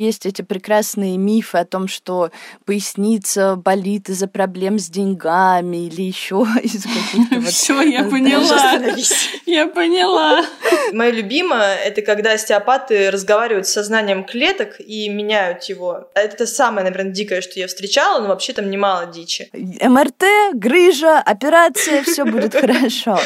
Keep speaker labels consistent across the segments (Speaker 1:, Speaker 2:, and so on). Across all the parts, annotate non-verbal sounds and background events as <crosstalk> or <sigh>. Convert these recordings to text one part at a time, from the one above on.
Speaker 1: Есть эти прекрасные мифы о том, что поясница болит из-за проблем с деньгами или еще <laughs> из каких-то вот...
Speaker 2: Все, я поняла. Я поняла.
Speaker 3: Мое любимое — это когда остеопаты разговаривают с сознанием клеток и меняют его. Это самое, наверное, дикое, что я встречала, но вообще там немало дичи.
Speaker 1: МРТ, грыжа, операция, все будет <laughs> хорошо.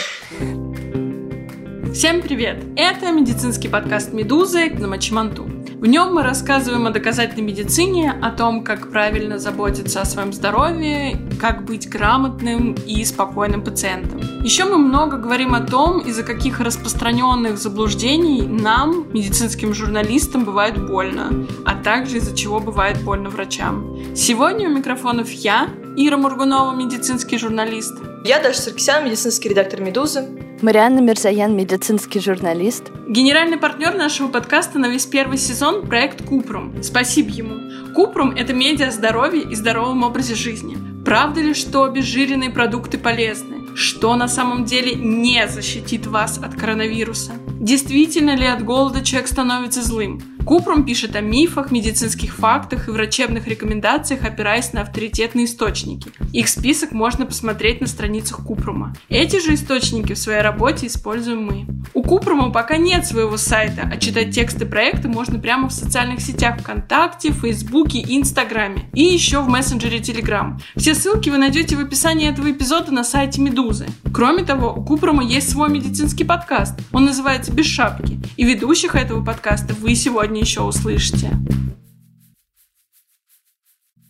Speaker 2: Всем привет! Это медицинский подкаст «Медузы» на Мачиманту. В нем мы рассказываем о доказательной медицине, о том, как правильно заботиться о своем здоровье, как быть грамотным и спокойным пациентом. Еще мы много говорим о том, из-за каких распространенных заблуждений нам, медицинским журналистам, бывает больно, а также из-за чего бывает больно врачам. Сегодня у микрофонов я, Ира Мургунова, медицинский журналист.
Speaker 3: Я Даша Саркисян, медицинский редактор «Медузы».
Speaker 1: Марианна Мирзаян, медицинский журналист.
Speaker 2: Генеральный партнер нашего подкаста на весь первый сезон – проект Купрум. Спасибо ему. Купрум – это медиа о здоровье и здоровом образе жизни. Правда ли, что обезжиренные продукты полезны? Что на самом деле не защитит вас от коронавируса? Действительно ли от голода человек становится злым? Купрум пишет о мифах, медицинских фактах и врачебных рекомендациях, опираясь на авторитетные источники. Их список можно посмотреть на страницах Купрума. Эти же источники в своей работе используем мы. У Купрума пока нет своего сайта, а читать тексты проекта можно прямо в социальных сетях ВКонтакте, Фейсбуке и Инстаграме. И еще в мессенджере Телеграм. Все ссылки вы найдете в описании этого эпизода на сайте Медузы. Кроме того, у Купрума есть свой медицинский подкаст. Он называется «Без шапки». И ведущих этого подкаста вы сегодня сегодня еще услышите.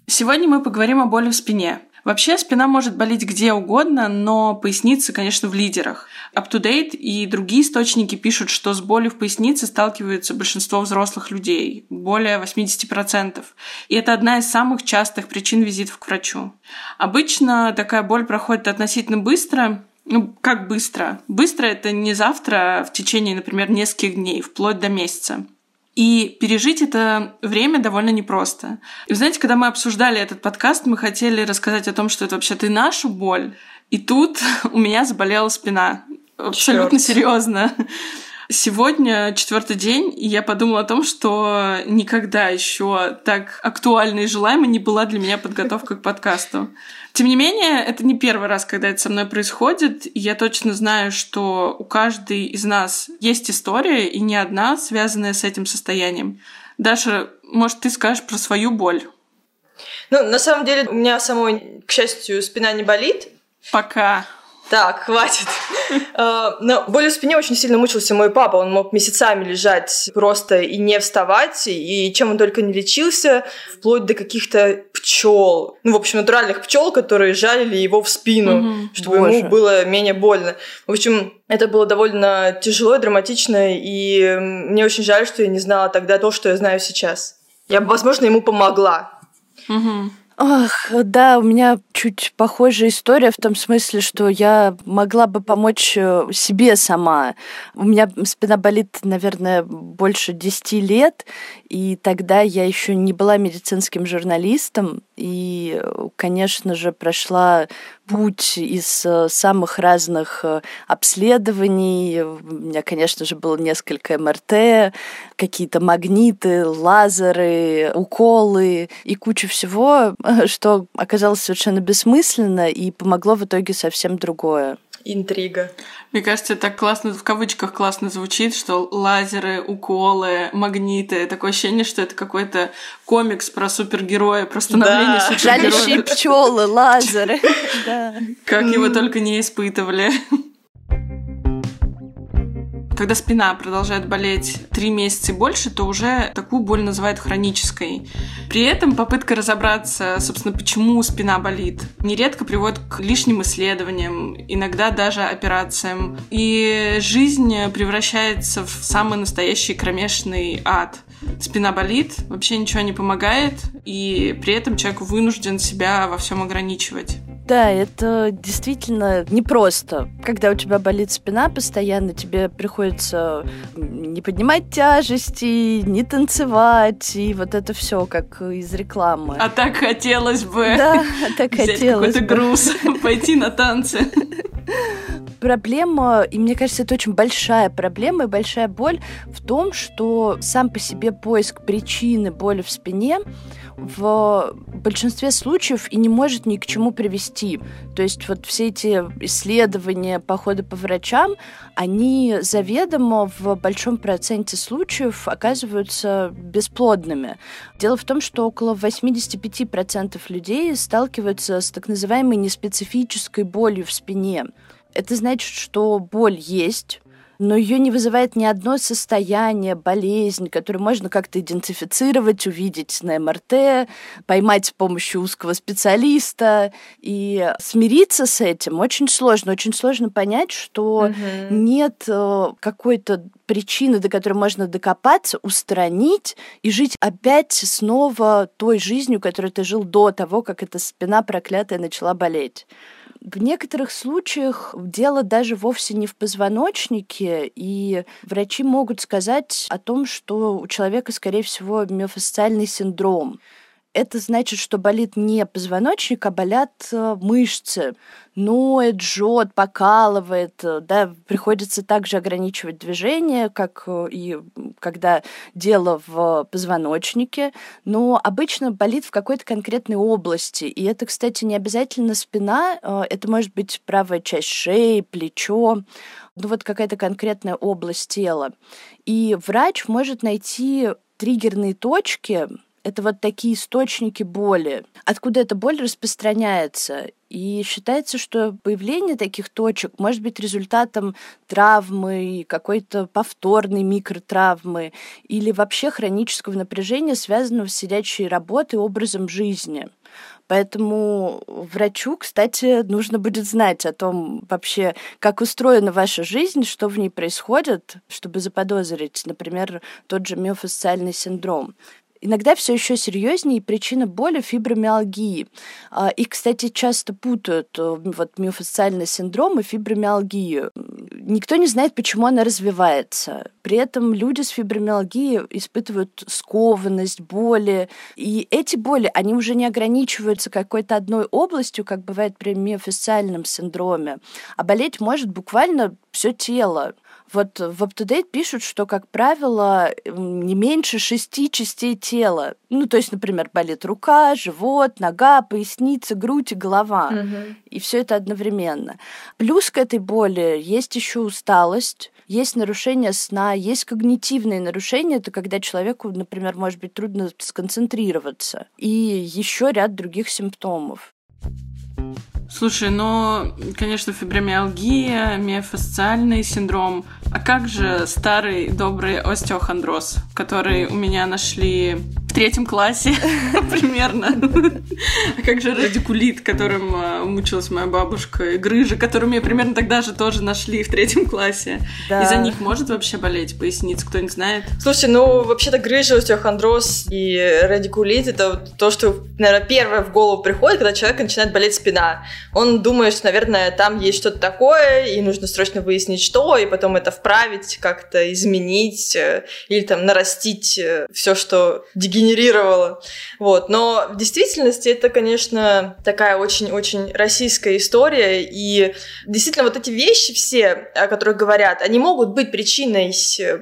Speaker 2: Сегодня мы поговорим о боли в спине. Вообще спина может болеть где угодно, но поясница, конечно, в лидерах. UpToDate и другие источники пишут, что с болью в пояснице сталкиваются большинство взрослых людей, более 80%. И это одна из самых частых причин визитов к врачу. Обычно такая боль проходит относительно быстро, ну, как быстро? Быстро это не завтра, а в течение, например, нескольких дней, вплоть до месяца. И пережить это время довольно непросто. И вы знаете, когда мы обсуждали этот подкаст, мы хотели рассказать о том, что это вообще-то и нашу боль. И тут <laughs> у меня заболела спина. Абсолютно серьезно. Сегодня четвертый день, и я подумала о том, что никогда еще так актуальна и желаема не была для меня подготовка к подкасту. Тем не менее, это не первый раз, когда это со мной происходит, и я точно знаю, что у каждой из нас есть история, и не одна, связанная с этим состоянием. Даша, может, ты скажешь про свою боль?
Speaker 3: Ну, на самом деле, у меня самой, к счастью, спина не болит.
Speaker 2: Пока.
Speaker 3: Так, хватит. А, но болью в спине очень сильно мучился мой папа. Он мог месяцами лежать просто и не вставать. И чем он только не лечился, вплоть до каких-то пчел. Ну, в общем, натуральных пчел, которые жалили его в спину, чтобы ему было менее больно. В общем, это было довольно тяжело и драматично. И мне очень жаль, что я не знала тогда то, что я знаю сейчас. Я бы, возможно, ему помогла.
Speaker 2: Угу.
Speaker 1: Ах, да, у меня чуть похожая история в том смысле, что я могла бы помочь э, себе сама. У меня спина болит, наверное, больше 10 лет, и тогда я еще не была медицинским журналистом, и, конечно же, прошла путь из э, самых разных э, обследований. У меня, конечно же, было несколько МРТ, какие-то магниты, лазеры, уколы и куча всего, <laughs> что оказалось совершенно бессмысленно и помогло в итоге совсем другое.
Speaker 3: Интрига.
Speaker 2: Мне кажется, так классно, в кавычках классно звучит, что лазеры, уколы, магниты. Такое ощущение, что это какой-то комикс про супергероя, про становление да. супергероя.
Speaker 1: Жалящие пчелы, лазеры. <laughs>
Speaker 2: Как его только не испытывали. Когда спина продолжает болеть три месяца и больше, то уже такую боль называют хронической. При этом попытка разобраться, собственно, почему спина болит, нередко приводит к лишним исследованиям, иногда даже операциям. И жизнь превращается в самый настоящий кромешный ад. Спина болит, вообще ничего не помогает, и при этом человек вынужден себя во всем ограничивать.
Speaker 1: Да, это действительно непросто. Когда у тебя болит спина постоянно, тебе приходится не поднимать тяжести, не танцевать, и вот это все как из рекламы.
Speaker 2: А так хотелось бы
Speaker 1: да, так <laughs>
Speaker 2: взять
Speaker 1: хотелось
Speaker 2: какой-то груз, <laughs> пойти на танцы.
Speaker 1: Проблема, и мне кажется, это очень большая проблема и большая боль в том, что сам по себе поиск причины боли в спине в большинстве случаев и не может ни к чему привести. То есть вот все эти исследования, походы по врачам, они заведомо в большом проценте случаев оказываются бесплодными. Дело в том, что около 85% людей сталкиваются с так называемой неспецифической болью в спине. Это значит, что боль есть, но ее не вызывает ни одно состояние, болезнь, которую можно как-то идентифицировать, увидеть на МРТ, поймать с помощью узкого специалиста. И смириться с этим очень сложно. Очень сложно понять, что mm-hmm. нет э, какой-то причины, до которой можно докопаться, устранить и жить опять снова той жизнью, которой ты жил до того, как эта спина проклятая начала болеть. В некоторых случаях дело даже вовсе не в позвоночнике, и врачи могут сказать о том, что у человека, скорее всего, миофасциальный синдром. Это значит, что болит не позвоночник, а болят э, мышцы. Ноет, жжет, покалывает, э, да, приходится также ограничивать движение, как э, и когда дело в позвоночнике, но обычно болит в какой-то конкретной области. И это, кстати, не обязательно спина, это может быть правая часть шеи, плечо, ну вот какая-то конкретная область тела. И врач может найти триггерные точки, это вот такие источники боли. Откуда эта боль распространяется? И считается, что появление таких точек может быть результатом травмы, какой-то повторной микротравмы или вообще хронического напряжения, связанного с сидячей работой образом жизни. Поэтому врачу, кстати, нужно будет знать о том вообще, как устроена ваша жизнь, что в ней происходит, чтобы заподозрить, например, тот же миофасциальный синдром. Иногда все еще серьезнее причина боли фибромиалгии. А, и, кстати, часто путают э, вот миофасциальный синдром и фибромиалгию. Никто не знает, почему она развивается. При этом люди с фибромиалгией испытывают скованность, боли. И эти боли, они уже не ограничиваются какой-то одной областью, как бывает при миофасциальном синдроме, а болеть может буквально все тело. Вот в UpToDate пишут, что, как правило, не меньше шести частей тела. Ну, то есть, например, болит рука, живот, нога, поясница, грудь и голова. Угу. И все это одновременно. Плюс к этой боли есть еще усталость, есть нарушение сна, есть когнитивные нарушения. Это когда человеку, например, может быть трудно сконцентрироваться. И еще ряд других симптомов.
Speaker 2: Слушай, ну, конечно, фибромиалгия, миофасциальный синдром. А как же старый добрый остеохондроз, который у меня нашли в третьем классе <laughs> примерно. А как же радикулит, которым а, мучилась моя бабушка, и грыжа, которую мне примерно тогда же тоже нашли в третьем классе. Из-за них может вообще болеть поясница, кто-нибудь знает?
Speaker 3: Слушай, ну вообще-то грыжа, остеохондроз и радикулит это то, что, наверное, первое в голову приходит, когда человек начинает болеть спина. Он думает, что, наверное, там есть что-то такое, и нужно срочно выяснить, что, и потом это вправить, как-то изменить э, или там нарастить э, все, что дегенерирует генерировала. Вот. Но в действительности это, конечно, такая очень-очень российская история. И действительно вот эти вещи все, о которых говорят, они могут быть причиной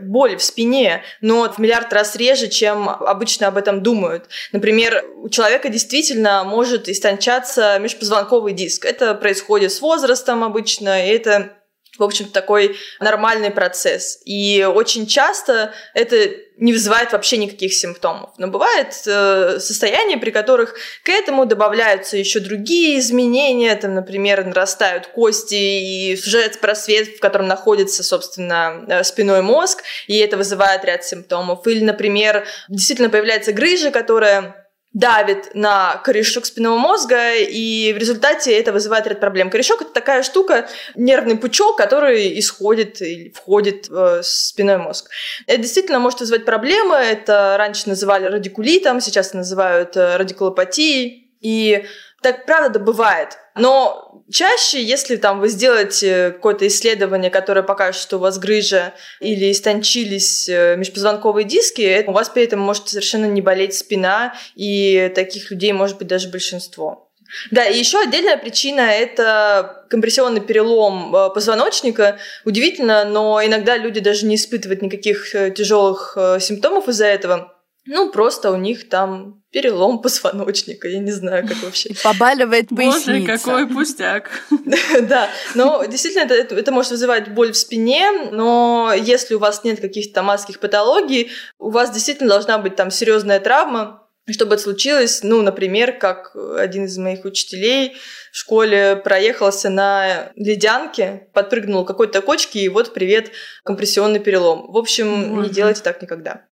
Speaker 3: боли в спине, но в миллиард раз реже, чем обычно об этом думают. Например, у человека действительно может истончаться межпозвонковый диск. Это происходит с возрастом обычно, и это в общем такой нормальный процесс. И очень часто это не вызывает вообще никаких симптомов. Но бывает э, состояния, при которых к этому добавляются еще другие изменения, там, например, нарастают кости и сужается просвет, в котором находится, собственно, э, спиной мозг, и это вызывает ряд симптомов. Или, например, действительно появляется грыжа, которая давит на корешок спинного мозга, и в результате это вызывает ряд проблем. Корешок — это такая штука, нервный пучок, который исходит или входит в спинной мозг. Это действительно может вызывать проблемы. Это раньше называли радикулитом, сейчас называют э, радикулопатией. И так правда бывает. Но чаще, если там вы сделаете какое-то исследование, которое покажет, что у вас грыжа или истончились э, межпозвонковые диски, у вас при этом может совершенно не болеть спина, и таких людей может быть даже большинство. Да, и еще отдельная причина – это компрессионный перелом э, позвоночника. Удивительно, но иногда люди даже не испытывают никаких э, тяжелых э, симптомов из-за этого. Ну, просто у них там перелом позвоночника, я не знаю, как вообще. <laughs>
Speaker 1: Побаливает поясница.
Speaker 2: Боже, какой пустяк. <laughs>
Speaker 3: Да, но действительно это, это может вызывать боль в спине, но если у вас нет каких-то там адских патологий, у вас действительно должна быть там серьезная травма, чтобы это случилось, ну, например, как один из моих учителей в школе проехался на ледянке, подпрыгнул какой-то кочки, и вот привет, компрессионный перелом. В общем, Боже. не делайте так никогда.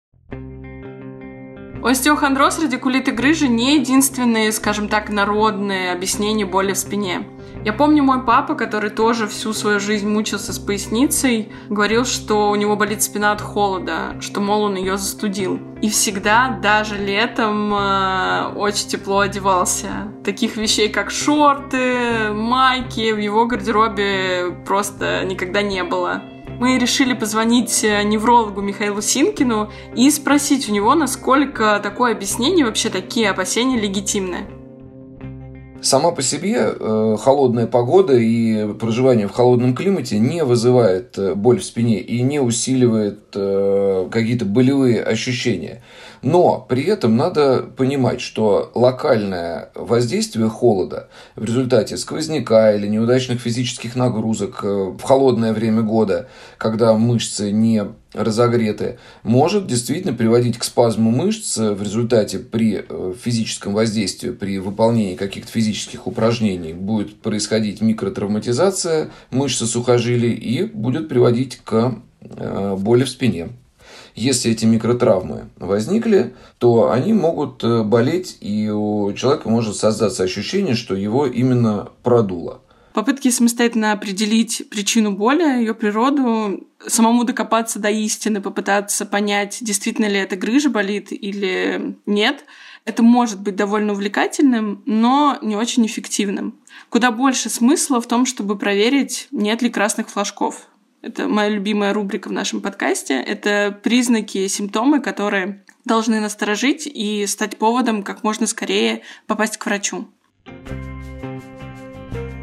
Speaker 2: Остеохондроз, радикулит и грыжи не единственные, скажем так, народные объяснения боли в спине. Я помню, мой папа, который тоже всю свою жизнь мучился с поясницей, говорил, что у него болит спина от холода, что, мол, он ее застудил. И всегда, даже летом, э, очень тепло одевался. Таких вещей, как шорты, майки, в его гардеробе просто никогда не было мы решили позвонить э, неврологу Михаилу Синкину и спросить у него, насколько такое объяснение, вообще такие опасения легитимны.
Speaker 4: Сама по себе э, холодная погода и проживание в холодном климате не вызывает э, боль в спине и не усиливает какие-то болевые ощущения. Но при этом надо понимать, что локальное воздействие холода в результате сквозняка или неудачных физических нагрузок э, в холодное время года, когда мышцы не разогреты, может действительно приводить к спазму мышц в результате при э, физическом воздействии, при выполнении каких-то физических упражнений будет происходить микротравматизация мышцы сухожилий и будет приводить к э, боли в спине. Если эти микротравмы возникли, то они могут э, болеть, и у человека может создаться ощущение, что его именно продуло.
Speaker 2: Попытки самостоятельно определить причину боли, ее природу, самому докопаться до истины, попытаться понять, действительно ли эта грыжа болит или нет, это может быть довольно увлекательным, но не очень эффективным. Куда больше смысла в том, чтобы проверить, нет ли красных флажков. Это моя любимая рубрика в нашем подкасте. Это признаки, симптомы, которые должны насторожить и стать поводом как можно скорее попасть к врачу.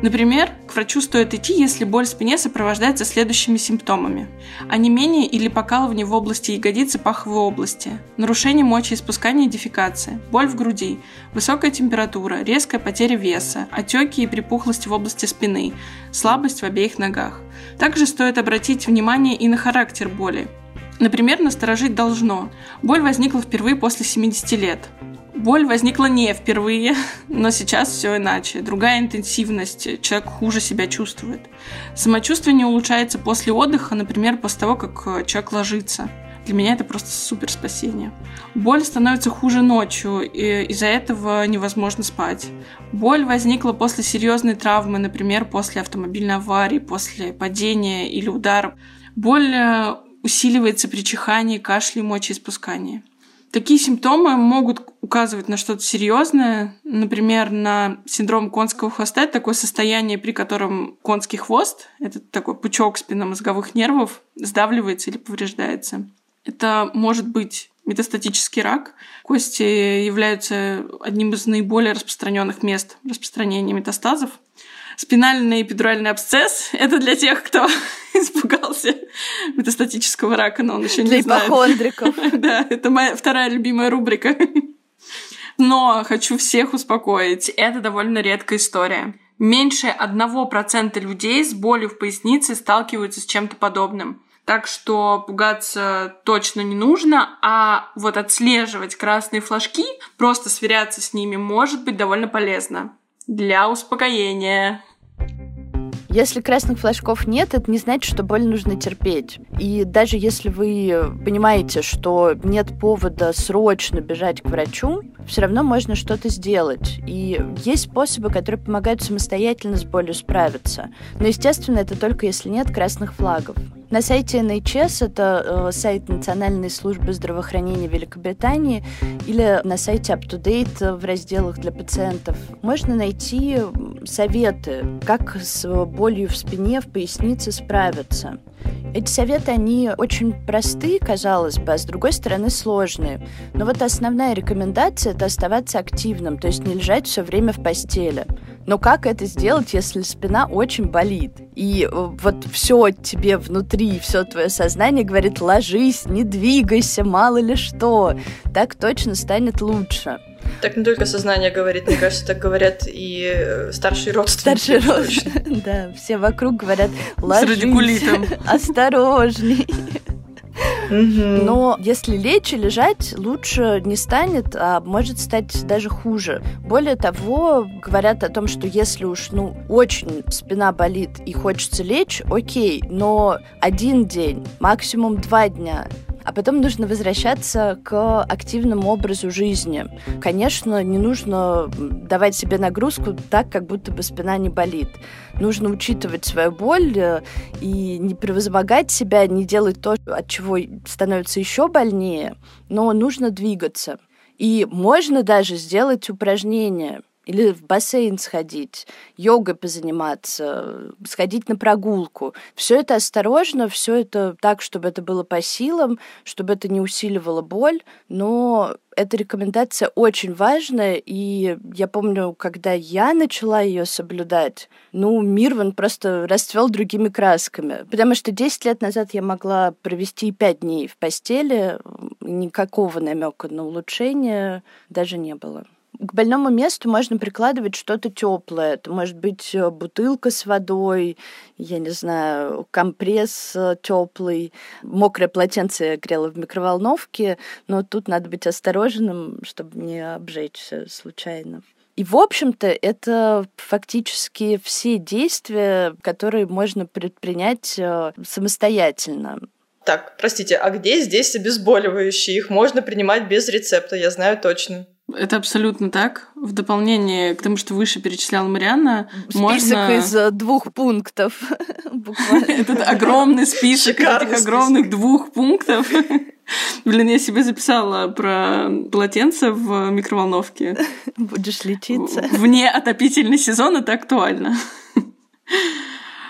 Speaker 2: Например, к врачу стоит идти, если боль в спине сопровождается следующими симптомами. Онемение или покалывание в области ягодицы паховой области, нарушение мочеиспускания и дефекации, боль в груди, высокая температура, резкая потеря веса, отеки и припухлости в области спины, слабость в обеих ногах. Также стоит обратить внимание и на характер боли. Например, насторожить должно. Боль возникла впервые после 70 лет. Боль возникла не впервые, <laughs> но сейчас все иначе. Другая интенсивность, человек хуже себя чувствует. Самочувствие не улучшается после отдыха, например, после того, как э, человек ложится. Для меня это просто супер спасение. Боль становится хуже ночью, и из-за этого невозможно спать. Боль возникла после серьезной травмы, например, после автомобильной аварии, после падения или удара. Боль э, усиливается при чихании, кашле мочеиспускании. Такие симптомы могут указывать на что-то серьезное, например, на синдром конского хвоста. Это такое состояние, при котором конский хвост, это такой пучок спинномозговых нервов, сдавливается или повреждается. Это может быть метастатический рак. Кости являются одним из наиболее распространенных мест распространения метастазов. Спинальный эпидуральный абсцесс – это для тех, кто <laughs> испугался метастатического рака, но он еще не
Speaker 1: для
Speaker 2: знает.
Speaker 1: Для ипохондриков. <laughs>
Speaker 2: Да, это моя вторая любимая рубрика. Но хочу всех успокоить, это довольно редкая история. Меньше одного процента людей с болью в пояснице сталкиваются с чем-то подобным. Так что пугаться точно не нужно, а вот отслеживать красные флажки, просто сверяться с ними может быть довольно полезно для успокоения.
Speaker 1: Если красных флажков нет, это не значит, что боль нужно терпеть. И даже если вы понимаете, что нет повода срочно бежать к врачу, все равно можно что-то сделать. И есть способы, которые помогают самостоятельно с болью справиться. Но, естественно, это только если нет красных флагов. На сайте NHS, это э, сайт Национальной службы здравоохранения Великобритании, или на сайте UpToDate в разделах для пациентов, можно найти советы, как с болью в спине, в пояснице справиться. Эти советы, они очень простые, казалось бы, а с другой стороны сложные. Но вот основная рекомендация – это оставаться активным, то есть не лежать все время в постели. Но как это сделать, если спина очень болит? И э, вот все тебе внутри, все твое сознание говорит, ложись, не двигайся, мало ли что. Так точно станет лучше.
Speaker 3: Так не только сознание говорит, мне кажется, так говорят и э, старшие родственники.
Speaker 1: Старшие родственники, <laughs> да. Все вокруг говорят, ложись, <laughs> осторожней. Но если лечь и лежать, лучше не станет, а может стать даже хуже. Более того, говорят о том, что если уж ну очень спина болит и хочется лечь, окей, но один день, максимум два дня а потом нужно возвращаться к активному образу жизни. Конечно, не нужно давать себе нагрузку так, как будто бы спина не болит. Нужно учитывать свою боль э, и не превозмогать себя, не делать то, от чего становится еще больнее, но нужно двигаться. И можно даже сделать упражнения – или в бассейн сходить, йогой позаниматься, сходить на прогулку. Все это осторожно, все это так, чтобы это было по силам, чтобы это не усиливало боль, но эта рекомендация очень важная, и я помню, когда я начала ее соблюдать, ну, мир он просто расцвел другими красками. Потому что 10 лет назад я могла провести 5 дней в постели, никакого намека на улучшение даже не было к больному месту можно прикладывать что-то теплое. Это может быть э, бутылка с водой, я не знаю, компресс э, теплый, мокрое полотенце я в микроволновке, но тут надо быть осторожным, чтобы не обжечься случайно. И, в общем-то, это фактически все действия, которые можно предпринять э, самостоятельно.
Speaker 3: Так, простите, а где здесь обезболивающие? Их можно принимать без рецепта, я знаю точно.
Speaker 2: Это абсолютно так. В дополнение к тому, что выше перечисляла Марианна,
Speaker 1: список
Speaker 2: можно...
Speaker 1: из э, двух пунктов. <laughs>
Speaker 2: Этот огромный список этих огромных двух пунктов. Блин, я себе записала про полотенце в микроволновке.
Speaker 1: Будешь лечиться.
Speaker 2: Вне отопительный сезон это актуально.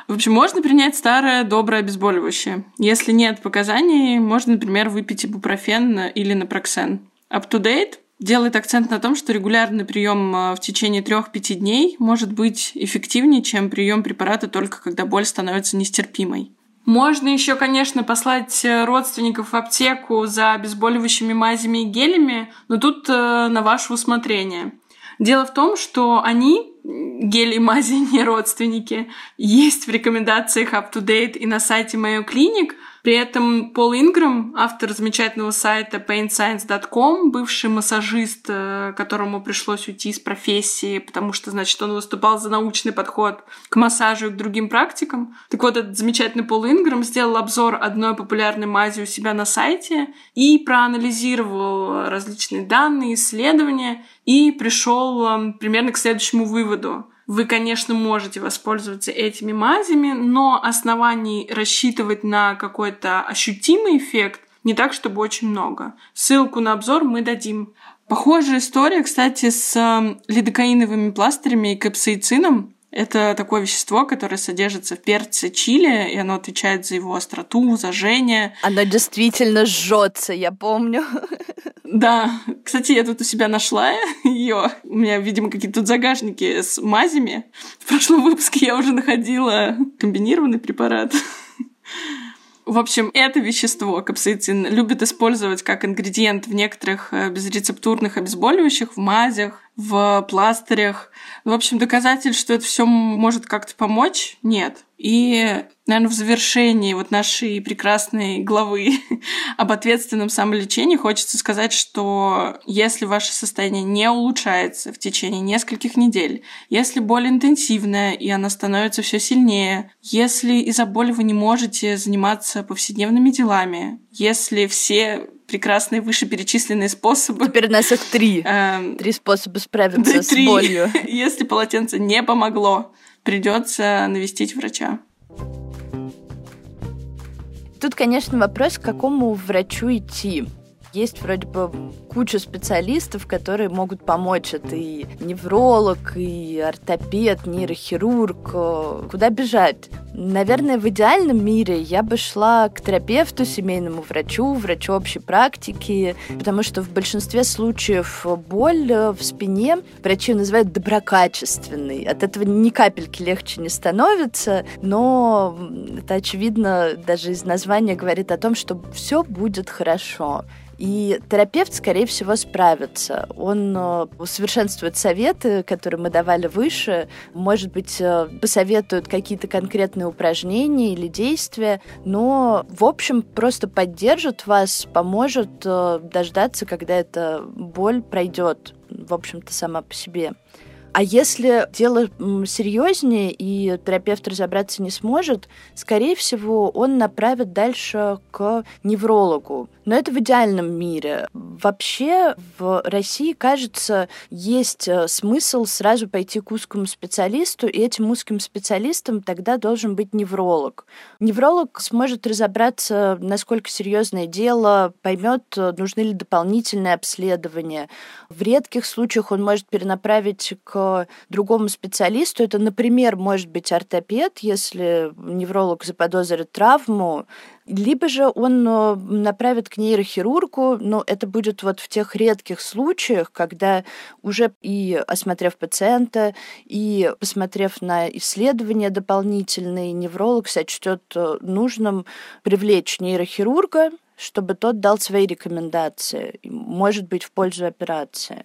Speaker 2: В общем, можно принять старое доброе обезболивающее. Если нет показаний, можно, например, выпить ибупрофен или напроксен. Up to date делает акцент на том, что регулярный прием а, в течение 3-5 дней может быть эффективнее, чем прием препарата только когда боль становится нестерпимой. Можно еще, конечно, послать э, родственников в аптеку за обезболивающими мазями и гелями, но тут э, на ваше усмотрение. Дело в том, что они, гели и мази, <laughs> не родственники, есть в рекомендациях up-to-date и на сайте Mayo Clinic – при этом Пол Инграм, автор замечательного сайта paintscience.com, бывший массажист, э, которому пришлось уйти из профессии, потому что, значит, он выступал за научный подход к массажу и к другим практикам. Так вот, этот замечательный Пол Инграм сделал обзор одной популярной мази у себя на сайте и проанализировал различные данные, исследования и пришел э, примерно к следующему выводу вы, конечно, можете воспользоваться этими мазями, но оснований рассчитывать на какой-то ощутимый эффект не так, чтобы очень много. Ссылку на обзор мы дадим. Похожая история, кстати, с эм, лидокаиновыми пластырями и капсаицином. Это такое вещество, которое содержится в перце чили, и оно отвечает за его остроту, зажжение.
Speaker 1: Оно действительно жжется, я помню. <laughs>
Speaker 2: Да. Кстати, я тут у себя нашла ее. У меня, видимо, какие-то тут загашники с мазями. В прошлом выпуске я уже находила комбинированный препарат. В общем, это вещество, капсаицин, любят использовать как ингредиент в некоторых э, безрецептурных обезболивающих, в мазях, в пластырях. В общем, доказательств, что это все может как-то помочь, нет. И, наверное, в завершении вот нашей прекрасной главы <laughs> об ответственном самолечении хочется сказать, что если ваше состояние не улучшается в течение нескольких недель, если боль интенсивная и она становится все сильнее, если из-за боли вы не можете заниматься повседневными делами, если все прекрасные вышеперечисленные способы.
Speaker 1: Теперь у нас их три. Эм, три способа справиться да, с три. болью. <laughs>
Speaker 2: Если полотенце не помогло, придется навестить врача.
Speaker 1: Тут, конечно, вопрос, к какому врачу идти. Есть вроде бы куча специалистов, которые могут помочь. Это и невролог, и ортопед, нейрохирург. Куда бежать? Наверное, в идеальном мире я бы шла к терапевту, семейному врачу, врачу общей практики, потому что в большинстве случаев боль в спине врачи называют доброкачественной. От этого ни капельки легче не становится, но это очевидно даже из названия говорит о том, что все будет хорошо. И терапевт, скорее всего, справится. Он э, усовершенствует советы, которые мы давали выше, может быть, э, посоветует какие-то конкретные упражнения или действия, но, в общем, просто поддержит вас, поможет э, дождаться, когда эта боль пройдет, в общем-то, сама по себе. А если дело серьезнее и терапевт разобраться не сможет, скорее всего, он направит дальше к неврологу. Но это в идеальном мире. Вообще в России, кажется, есть э, смысл сразу пойти к узкому специалисту, и этим узким специалистом тогда должен быть невролог. Невролог сможет разобраться, насколько серьезное дело, поймет, э, нужны ли дополнительные обследования. В редких случаях он может перенаправить к другому специалисту. Это, например, может быть ортопед, если невролог заподозрит травму, либо же он э, направит к нейрохирургу, но это будет вот в тех редких случаях, когда уже и осмотрев пациента, и посмотрев на исследования дополнительные, невролог сочтет э, нужным привлечь нейрохирурга, чтобы тот дал свои рекомендации, может быть, в пользу операции.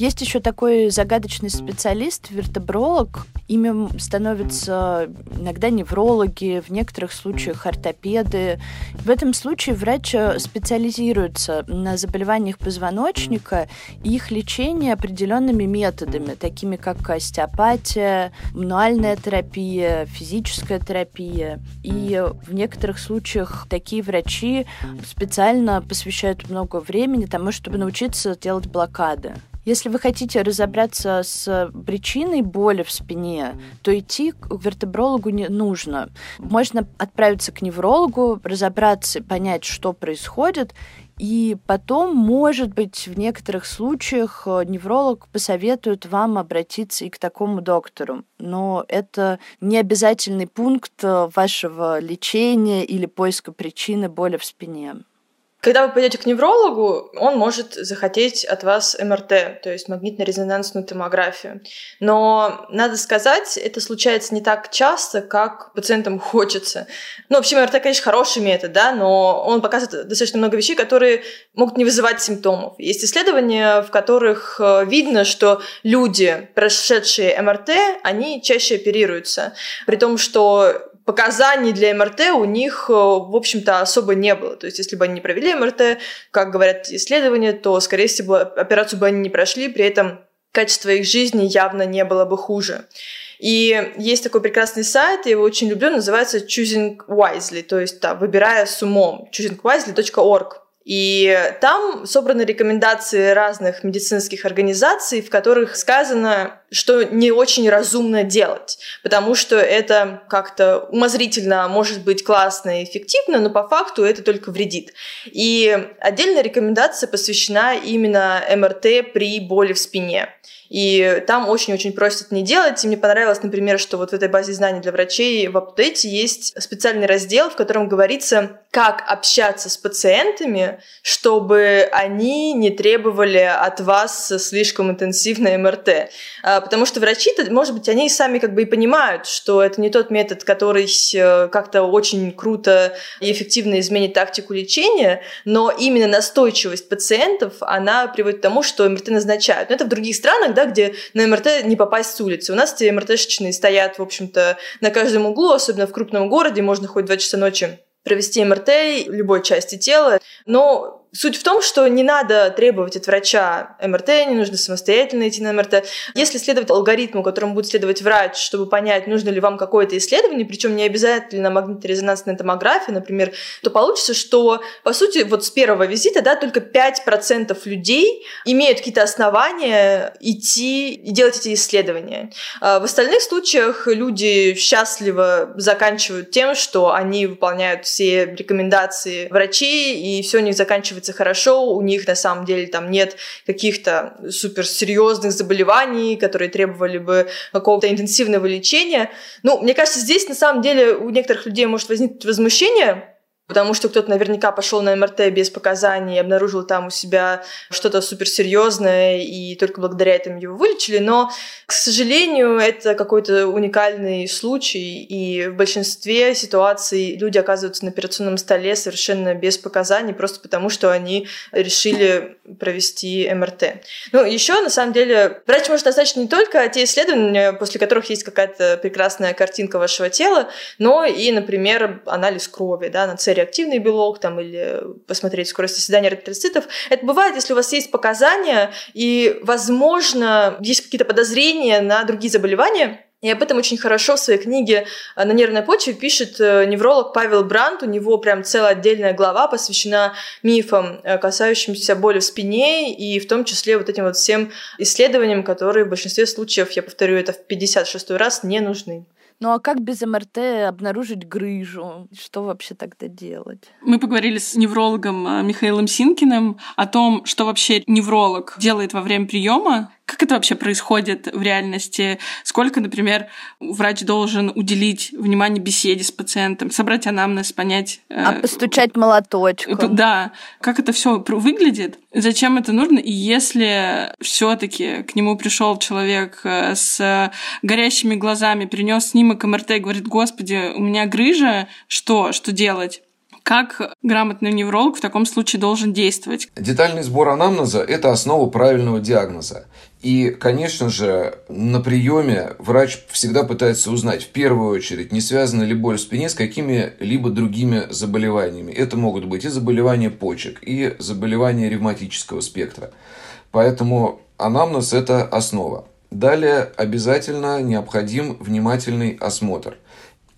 Speaker 1: Есть еще такой загадочный специалист, вертебролог. Ими становятся иногда неврологи, в некоторых случаях ортопеды. В этом случае врач специализируется на заболеваниях позвоночника и их лечение определенными методами, такими как остеопатия, мануальная терапия, физическая терапия. И в некоторых случаях такие врачи специально посвящают много времени тому, чтобы научиться делать блокады. Если вы хотите разобраться с причиной боли в спине, то идти к вертебрологу не нужно. Можно отправиться к неврологу, разобраться, понять, что происходит, и потом, может быть, в некоторых случаях э, невролог посоветует вам обратиться и к такому доктору. Но это не обязательный пункт э, вашего лечения или поиска причины боли в спине.
Speaker 3: Когда вы пойдете к неврологу, он может захотеть от вас МРТ, то есть магнитно-резонансную томографию. Но, надо сказать, это случается не так часто, как пациентам хочется. Ну, вообще, МРТ, конечно, хороший метод, да, но он показывает достаточно много вещей, которые могут не вызывать симптомов. Есть исследования, в которых э, видно, что люди, прошедшие МРТ, они чаще оперируются. При том, что показаний для МРТ у них, э, в общем-то, особо не было. То есть, если бы они не провели МРТ, как говорят исследования, то, скорее всего, операцию бы они не прошли, при этом качество их жизни явно не было бы хуже. И есть такой прекрасный сайт, я его очень люблю, называется Choosing Wisely, то есть да, выбирая с умом, choosingwisely.org. И там собраны рекомендации разных медицинских организаций, в которых сказано, что не очень разумно делать, потому что это как-то умозрительно может быть классно и эффективно, но по факту это только вредит. И отдельная рекомендация посвящена именно МРТ при боли в спине. И там очень-очень просят не делать. И мне понравилось, например, что вот в этой базе знаний для врачей в апдейте есть специальный раздел, в котором говорится, как общаться с пациентами, чтобы они не требовали от вас слишком интенсивное МРТ. А, потому что врачи, может быть, они сами как бы и понимают, что это не тот метод, который э, как-то очень круто и эффективно изменит тактику лечения, но именно настойчивость пациентов, она приводит к тому, что МРТ назначают. Но это в других странах, да, где на МРТ не попасть с улицы. У нас эти МРТшечные стоят, в общем-то, на каждом углу, особенно в крупном городе, можно хоть два часа ночи провести МРТ любой части тела. Но Суть в том, что не надо требовать от врача МРТ, не нужно самостоятельно идти на МРТ. Если следовать алгоритму, которому будет следовать врач, чтобы понять, нужно ли вам какое-то исследование, причем не обязательно магниторезонансная томография, например, то получится, что, по сути, вот с первого визита, да, только 5% людей имеют какие-то основания идти и делать эти исследования. А в остальных случаях люди счастливо заканчивают тем, что они выполняют все рекомендации врачей, и все у них заканчивается заканчивается хорошо, у них на самом деле там нет каких-то суперсерьезных заболеваний, которые требовали бы какого-то интенсивного лечения. Ну, мне кажется, здесь на самом деле у некоторых людей может возникнуть возмущение, потому что кто-то наверняка пошел на МРТ без показаний обнаружил там у себя что-то суперсерьезное, и только благодаря этому его вылечили. Но, к сожалению, это какой-то уникальный случай, и в большинстве ситуаций люди оказываются на операционном столе совершенно без показаний, просто потому что они решили провести МРТ. Ну, еще, на самом деле, врач может назначить не только те исследования, после которых есть какая-то прекрасная картинка вашего тела, но и, например, анализ крови да, на ЦР реактивный белок там, или посмотреть скорость оседания эритроцитов. Это бывает, если у вас есть показания и, возможно, есть какие-то подозрения на другие заболевания, и об этом очень хорошо в своей книге «На нервной почве» пишет э, невролог Павел Брандт. У него прям целая отдельная глава посвящена мифам, э, касающимся боли в спине, и в том числе вот этим вот всем исследованиям, которые в большинстве случаев, я повторю это в 56 раз, не нужны.
Speaker 1: Ну а как без МРТ обнаружить грыжу? Что вообще тогда делать?
Speaker 2: Мы поговорили с неврологом э, Михаилом Синкиным о том, что вообще невролог делает во время приема как это вообще происходит в реальности? Сколько, например, врач должен уделить внимание беседе с пациентом, собрать анамнез, понять...
Speaker 1: Э, а постучать молоточком.
Speaker 2: Да. Как это все выглядит? Зачем это нужно? И если все таки к нему пришел человек э, с горящими глазами, принес снимок МРТ и говорит, господи, у меня грыжа, что? Что делать? Как грамотный невролог в таком случае должен действовать?
Speaker 4: Детальный сбор анамнеза – это основа правильного диагноза. И, конечно же, на приеме врач всегда пытается узнать, в первую очередь, не связана ли боль в спине с какими-либо другими заболеваниями. Это могут быть и заболевания почек, и заболевания ревматического спектра. Поэтому анамнез – это основа. Далее обязательно необходим внимательный осмотр –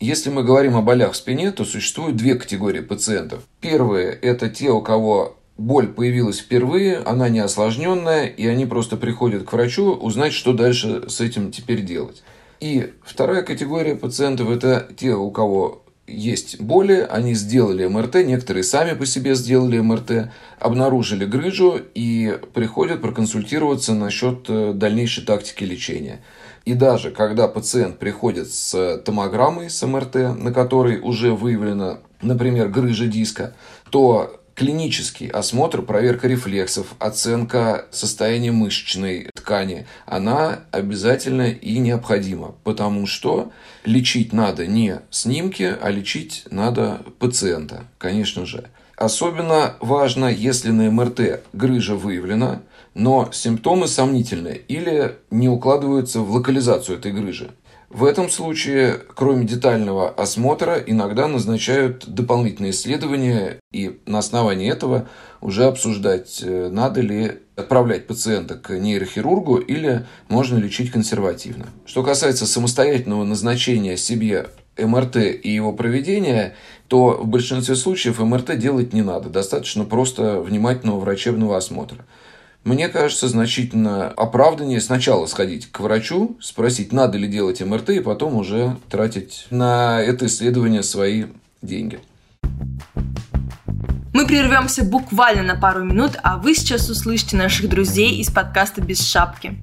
Speaker 4: если мы говорим о болях в спине, то существует две категории пациентов. Первые – это те, у кого боль появилась впервые, она не осложненная, и они просто приходят к врачу узнать, что дальше с этим теперь делать. И вторая категория пациентов – это те, у кого есть боли, они сделали МРТ, некоторые сами по себе сделали МРТ, обнаружили грыжу и приходят проконсультироваться насчет э, дальнейшей тактики лечения. И даже когда пациент приходит с томограммой с МРТ, на которой уже выявлена, например, грыжа диска, то клинический осмотр, проверка рефлексов, оценка состояния мышечной ткани, она обязательно и необходима, потому что лечить надо не снимки, а лечить надо пациента, конечно же. Особенно важно, если на МРТ грыжа выявлена, но симптомы сомнительные или не укладываются в локализацию этой грыжи. В этом случае, кроме детального осмотра, иногда назначают дополнительные исследования и на основании этого уже обсуждать, э, надо ли отправлять пациента к нейрохирургу или можно лечить консервативно. Что касается самостоятельного назначения себе МРТ и его проведения, то в большинстве случаев МРТ делать не надо. Достаточно просто внимательного врачебного осмотра. Мне кажется, значительно оправданнее сначала сходить к врачу, спросить, надо ли делать МРТ, и потом уже тратить на это исследование свои деньги.
Speaker 3: Мы прервемся буквально на пару минут, а вы сейчас услышите наших друзей из подкаста «Без шапки».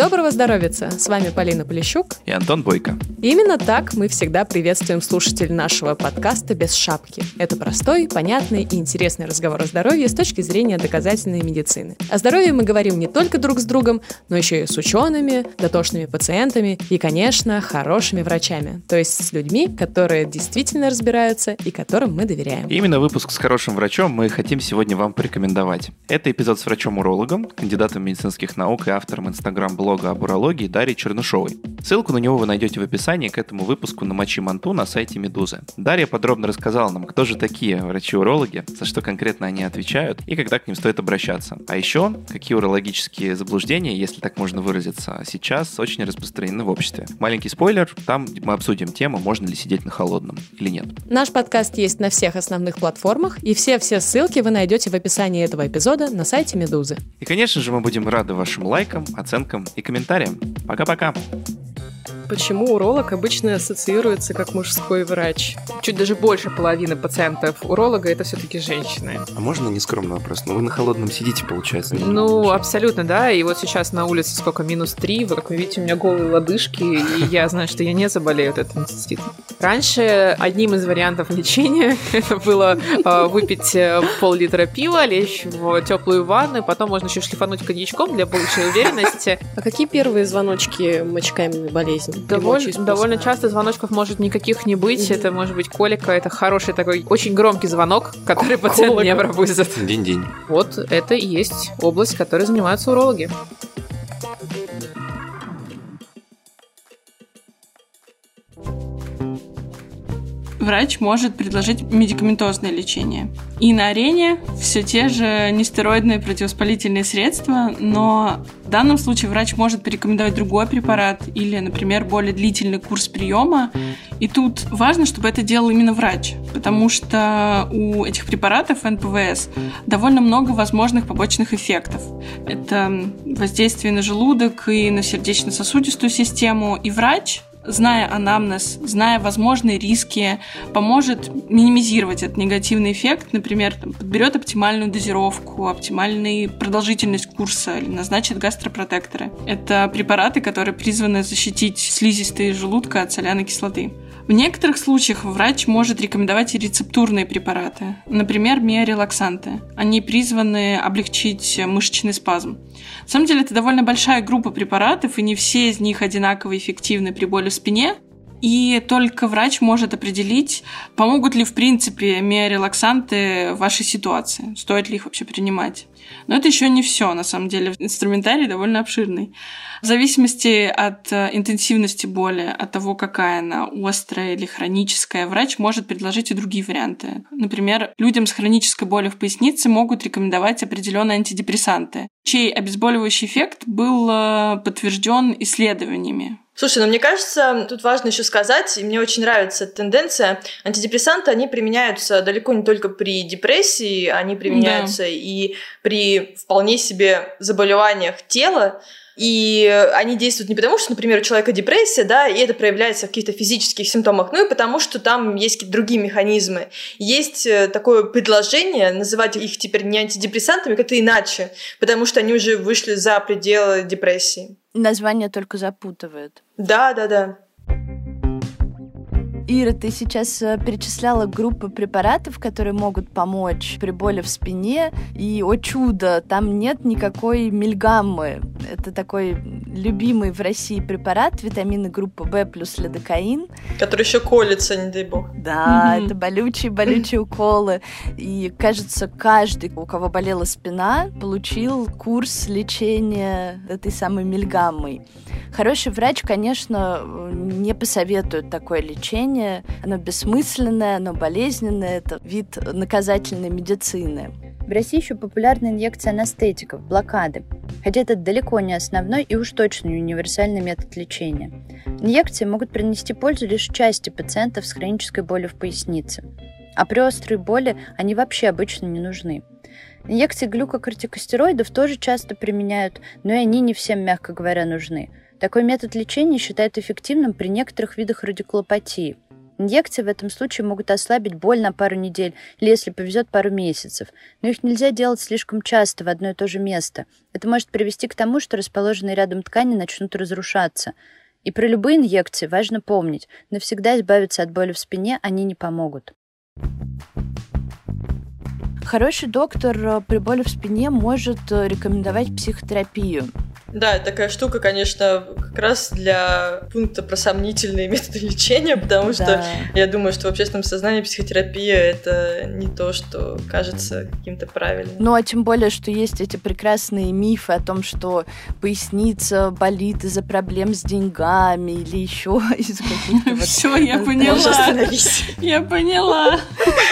Speaker 5: Доброго здоровья! С вами Полина Полищук
Speaker 6: и Антон Бойко.
Speaker 5: И именно так мы всегда приветствуем слушателей нашего подкаста «Без шапки». Это простой, понятный и интересный разговор о здоровье с точки зрения доказательной медицины. О здоровье мы говорим не только друг с другом, но еще и с учеными, дотошными пациентами и, конечно, хорошими врачами, то есть с людьми, которые действительно разбираются и которым мы доверяем.
Speaker 6: И именно выпуск с хорошим врачом мы хотим сегодня вам порекомендовать. Это эпизод с врачом-урологом, кандидатом медицинских наук и автором инстаграм-блога уролога об урологии Дарьи Чернышовой. Ссылку на него вы найдете в описании к этому выпуску на Мочи Манту на сайте Медузы. Дарья подробно рассказала нам, кто же такие врачи-урологи, за что конкретно они отвечают и когда к ним стоит обращаться. А еще, какие урологические заблуждения, если так можно выразиться, сейчас очень распространены в обществе. Маленький спойлер, там мы обсудим тему, можно ли сидеть на холодном или нет.
Speaker 5: Наш подкаст есть на всех основных платформах, и все-все ссылки вы найдете в описании этого эпизода на сайте Медузы.
Speaker 6: И, конечно же, мы будем рады вашим лайкам, оценкам и комментариям. Пока-пока!
Speaker 7: Почему уролог обычно ассоциируется как мужской врач. Чуть даже больше половины пациентов уролога это все-таки женщины.
Speaker 6: А можно нескромный вопрос? Ну вы на холодном сидите, получается?
Speaker 7: Ну, абсолютно, да. И вот сейчас на улице сколько? Минус три. Вы, как вы видите, у меня голые лодыжки, и я знаю, что я не заболею от этого циститом. Раньше одним из вариантов лечения <laughs> это было э, выпить э, пол-литра пива, лечь в теплую ванну, потом можно еще шлифануть коньячком для большей уверенности.
Speaker 5: А какие первые звоночки мочекаменной болезни?
Speaker 7: Доволь, довольно часто звоночков может никаких не быть. Mm-hmm. Это может быть колика, это хороший такой очень громкий звонок, который пациент колика. не пропустит.
Speaker 6: День-день.
Speaker 7: Вот это и есть область, которой занимаются урологи.
Speaker 2: Врач может предложить медикаментозное лечение. И на арене все те же нестероидные противовоспалительные средства, но в данном случае врач может порекомендовать другой препарат или, например, более длительный курс приема. И тут важно, чтобы это делал именно врач, потому что у этих препаратов НПВС довольно много возможных побочных эффектов. Это воздействие на желудок и на сердечно-сосудистую систему. И врач зная анамнез, зная возможные риски, поможет минимизировать этот негативный эффект. Например, там, подберет оптимальную дозировку, оптимальную продолжительность курса или назначит гастропротекторы. Это препараты, которые призваны защитить слизистые желудка от соляной кислоты. В некоторых случаях врач может рекомендовать рецептурные препараты, например, миорелаксанты. Они призваны облегчить мышечный спазм. На самом деле это довольно большая группа препаратов, и не все из них одинаково эффективны при боли в спине, и только врач может определить, помогут ли в принципе миорелаксанты в вашей ситуации, стоит ли их вообще принимать. Но это еще не все, на самом деле. Инструментарий довольно обширный. В зависимости от э, интенсивности боли, от того, какая она, острая или хроническая, врач может предложить и другие варианты. Например, людям с хронической болью в пояснице могут рекомендовать определенные антидепрессанты, чей обезболивающий эффект был э, подтвержден исследованиями.
Speaker 3: Слушай, ну мне кажется, тут важно еще сказать, и мне очень нравится эта тенденция. Антидепрессанты, они применяются далеко не только при депрессии, они применяются да. и при вполне себе заболеваниях тела. И они действуют не потому, что, например, у человека депрессия, да, и это проявляется в каких-то физических симптомах, ну и потому, что там есть какие-то другие механизмы. Есть э, такое предложение называть их теперь не антидепрессантами, как-то иначе, потому что они уже вышли за пределы депрессии.
Speaker 1: Название только запутывает.
Speaker 3: Да, да, да.
Speaker 1: Ира, ты сейчас э, перечисляла группы препаратов, которые могут помочь при боли в спине, и, о чудо, там нет никакой мильгаммы. Это такой любимый в России препарат, витамины группы В плюс лидокаин.
Speaker 3: Который еще колется, не дай бог.
Speaker 1: Да, mm-hmm. это болючие-болючие уколы. И, кажется, каждый, у кого болела спина, получил курс лечения этой самой мильгаммой. Хороший врач, конечно, не посоветует такое лечение, лечение, оно бессмысленное, оно болезненное, это вид наказательной медицины.
Speaker 8: В России еще популярна инъекция анестетиков, блокады, хотя это далеко не основной и уж точно не универсальный метод лечения. Инъекции могут принести пользу лишь части пациентов с хронической болью в пояснице, а при острой боли они вообще обычно не нужны. Инъекции глюкокортикостероидов тоже часто применяют, но и они не всем, мягко говоря, нужны. Такой метод лечения считают эффективным при некоторых видах радикулопатии – Инъекции в этом случае могут ослабить боль на пару недель или, если повезет, пару месяцев. Но их нельзя делать слишком часто в одно и то же место. Это может привести к тому, что расположенные рядом ткани начнут разрушаться. И про любые инъекции важно помнить, навсегда избавиться от боли в спине они не помогут.
Speaker 1: Хороший доктор э, при боли в спине может э, рекомендовать психотерапию.
Speaker 3: Да, такая штука, конечно, как раз для пункта про сомнительные <laughs> методы лечения, потому что да. я думаю, что в общественном сознании психотерапия это не то, что кажется каким-то правильным.
Speaker 1: Ну, а тем более, что есть эти прекрасные мифы о том, что поясница болит из-за проблем с деньгами или еще <laughs> из каких-то...
Speaker 2: Все, я поняла. Я поняла.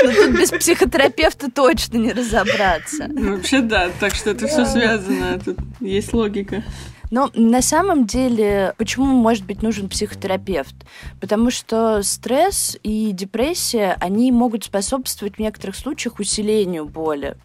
Speaker 1: Ну, тут без психотерапевта точно не разобраться.
Speaker 2: Вообще да, так что это все связано, тут есть логика.
Speaker 1: Но на самом деле, почему может быть нужен психотерапевт? Потому что стресс и депрессия, они могут способствовать в некоторых случаях усилению боли.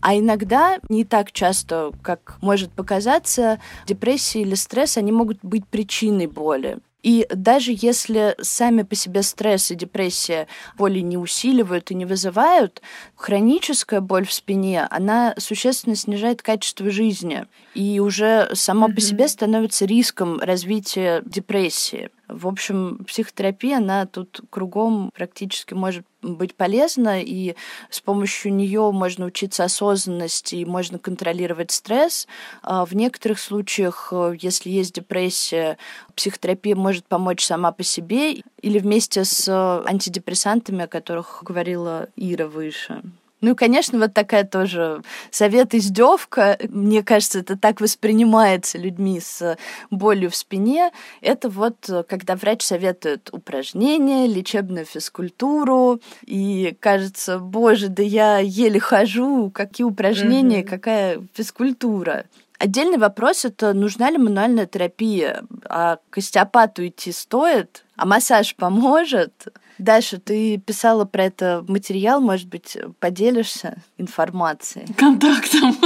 Speaker 1: А иногда, не так часто, как может показаться, депрессия или стресс, они могут быть причиной боли. И даже если сами по себе стресс и депрессия боли не усиливают и не вызывают, хроническая боль в спине, она существенно снижает качество жизни и уже само mm-hmm. по себе становится риском развития депрессии. В общем, психотерапия, она тут кругом практически может быть полезна, и с помощью нее можно учиться осознанности и можно контролировать стресс. А в некоторых случаях, э, если есть депрессия, психотерапия может помочь сама по себе или вместе с антидепрессантами, о которых говорила Ира выше. Ну и, конечно, вот такая тоже совет-издевка, мне кажется, это так воспринимается людьми с болью в спине, это вот когда врач советует упражнения, лечебную физкультуру, и кажется, боже, да я еле хожу, какие упражнения, mm-hmm. какая физкультура. Отдельный вопрос — это нужна ли мануальная терапия? А к остеопату идти стоит? А массаж поможет? Даша, ты писала про это материал, может быть, поделишься информацией?
Speaker 2: Контактом.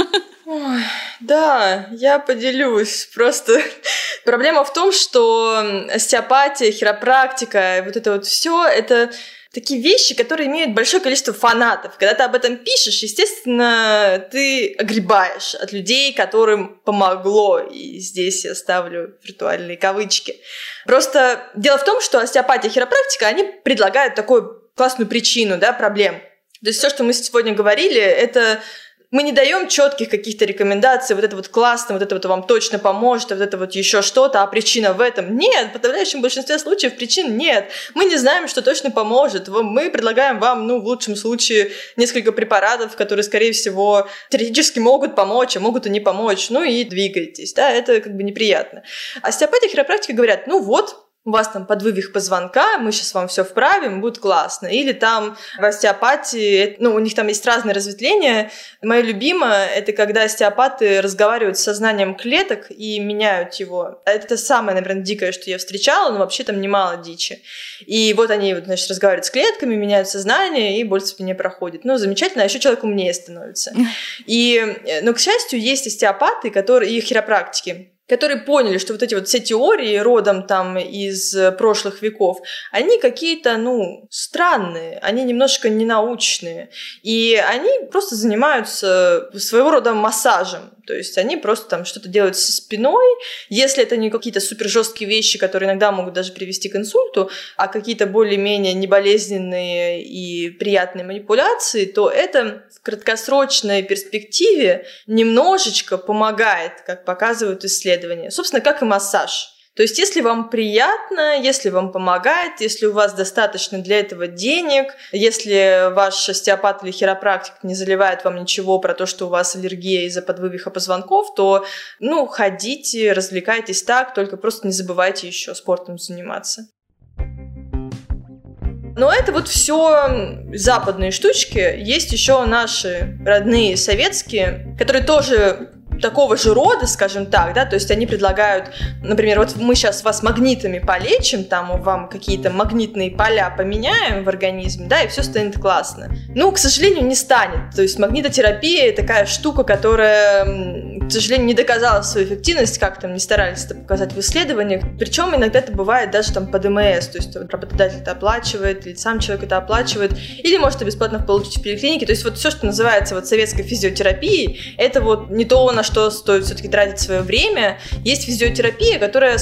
Speaker 3: Ой, да, я поделюсь. Просто <laughs> проблема в том, что остеопатия, хиропрактика, вот это вот все, это такие вещи, которые имеют большое количество фанатов. Когда ты об этом пишешь, естественно, ты огребаешь от людей, которым помогло. И здесь я ставлю виртуальные кавычки. Просто дело в том, что остеопатия и хиропрактика, они предлагают такую классную причину да, проблем. То есть все, что мы сегодня говорили, это мы не даем четких каких-то рекомендаций, вот это вот классно, вот это вот вам точно поможет, вот это вот еще что-то, а причина в этом. Нет, в подавляющем большинстве случаев причин нет. Мы не знаем, что точно поможет. Мы предлагаем вам, ну, в лучшем случае, несколько препаратов, которые, скорее всего, теоретически могут помочь, а могут и не помочь. Ну и двигайтесь, да, это как бы неприятно. Остеопатия и хиропрактика говорят, ну вот, у вас там подвывих позвонка, мы сейчас вам все вправим, будет классно. Или там в остеопатии, ну, у них там есть разные разветвления. Мое любимое — это когда остеопаты разговаривают с сознанием клеток и меняют его. Это самое, наверное, дикое, что я встречала, но вообще там немало дичи. И вот они, вот, значит, разговаривают с клетками, меняют сознание, и боль в спине проходит. Ну, замечательно, а еще человек умнее становится. И, но, к счастью, есть остеопаты, которые, и хиропрактики, которые поняли, что вот эти вот все теории родом там из прошлых веков, они какие-то, ну, странные, они немножко ненаучные, и они просто занимаются своего рода массажем, то есть они просто там что-то делают со спиной, если это не какие-то супер жесткие вещи, которые иногда могут даже привести к инсульту, а какие-то более-менее неболезненные и приятные манипуляции, то это в краткосрочной перспективе немножечко помогает, как показывают исследования. Собственно, как и массаж. То есть, если вам приятно, если вам помогает, если у вас достаточно для этого денег, если ваш остеопат или хиропрактик не заливает вам ничего про то, что у вас аллергия из-за подвывиха позвонков, то, ну, ходите, развлекайтесь так, только просто не забывайте еще спортом заниматься. Но это вот все западные штучки. Есть еще наши родные советские, которые тоже такого же рода, скажем так, да, то есть они предлагают, например, вот мы сейчас вас магнитами полечим, там вам какие-то магнитные поля поменяем в организме, да, и все станет классно. Ну, к сожалению, не станет. То есть магнитотерапия такая штука, которая, к сожалению, не доказала свою эффективность, как там не старались это показать в исследованиях. Причем иногда это бывает даже там по ДМС, то есть работодатель это оплачивает, или сам человек это оплачивает, или может это бесплатно получить в поликлинике. То есть вот все, что называется вот советской физиотерапией, это вот не то, на что стоит все-таки тратить свое время. Есть физиотерапия, которая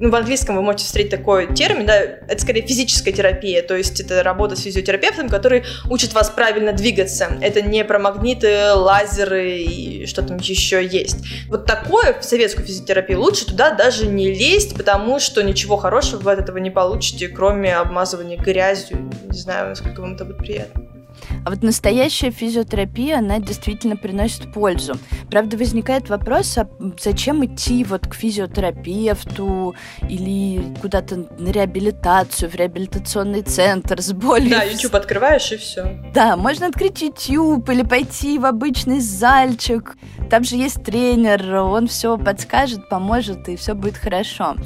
Speaker 3: ну, в английском вы можете встретить такой термин, да, это скорее физическая терапия, то есть это работа с физиотерапевтом, который учит вас правильно двигаться. Это не про магниты, лазеры и что там еще есть. Вот такое в советскую физиотерапию лучше туда даже не лезть, потому что ничего хорошего вы от этого не получите, кроме обмазывания грязью. Не знаю, насколько вам это будет приятно.
Speaker 1: А вот настоящая физиотерапия, она действительно приносит пользу. Правда, возникает вопрос, а зачем идти вот к физиотерапевту или куда-то на реабилитацию, в реабилитационный центр с болью?
Speaker 3: Да, YouTube открываешь и все.
Speaker 1: Да, можно открыть YouTube или пойти в обычный зальчик. Там же есть тренер, он все подскажет, поможет, и все будет хорошо.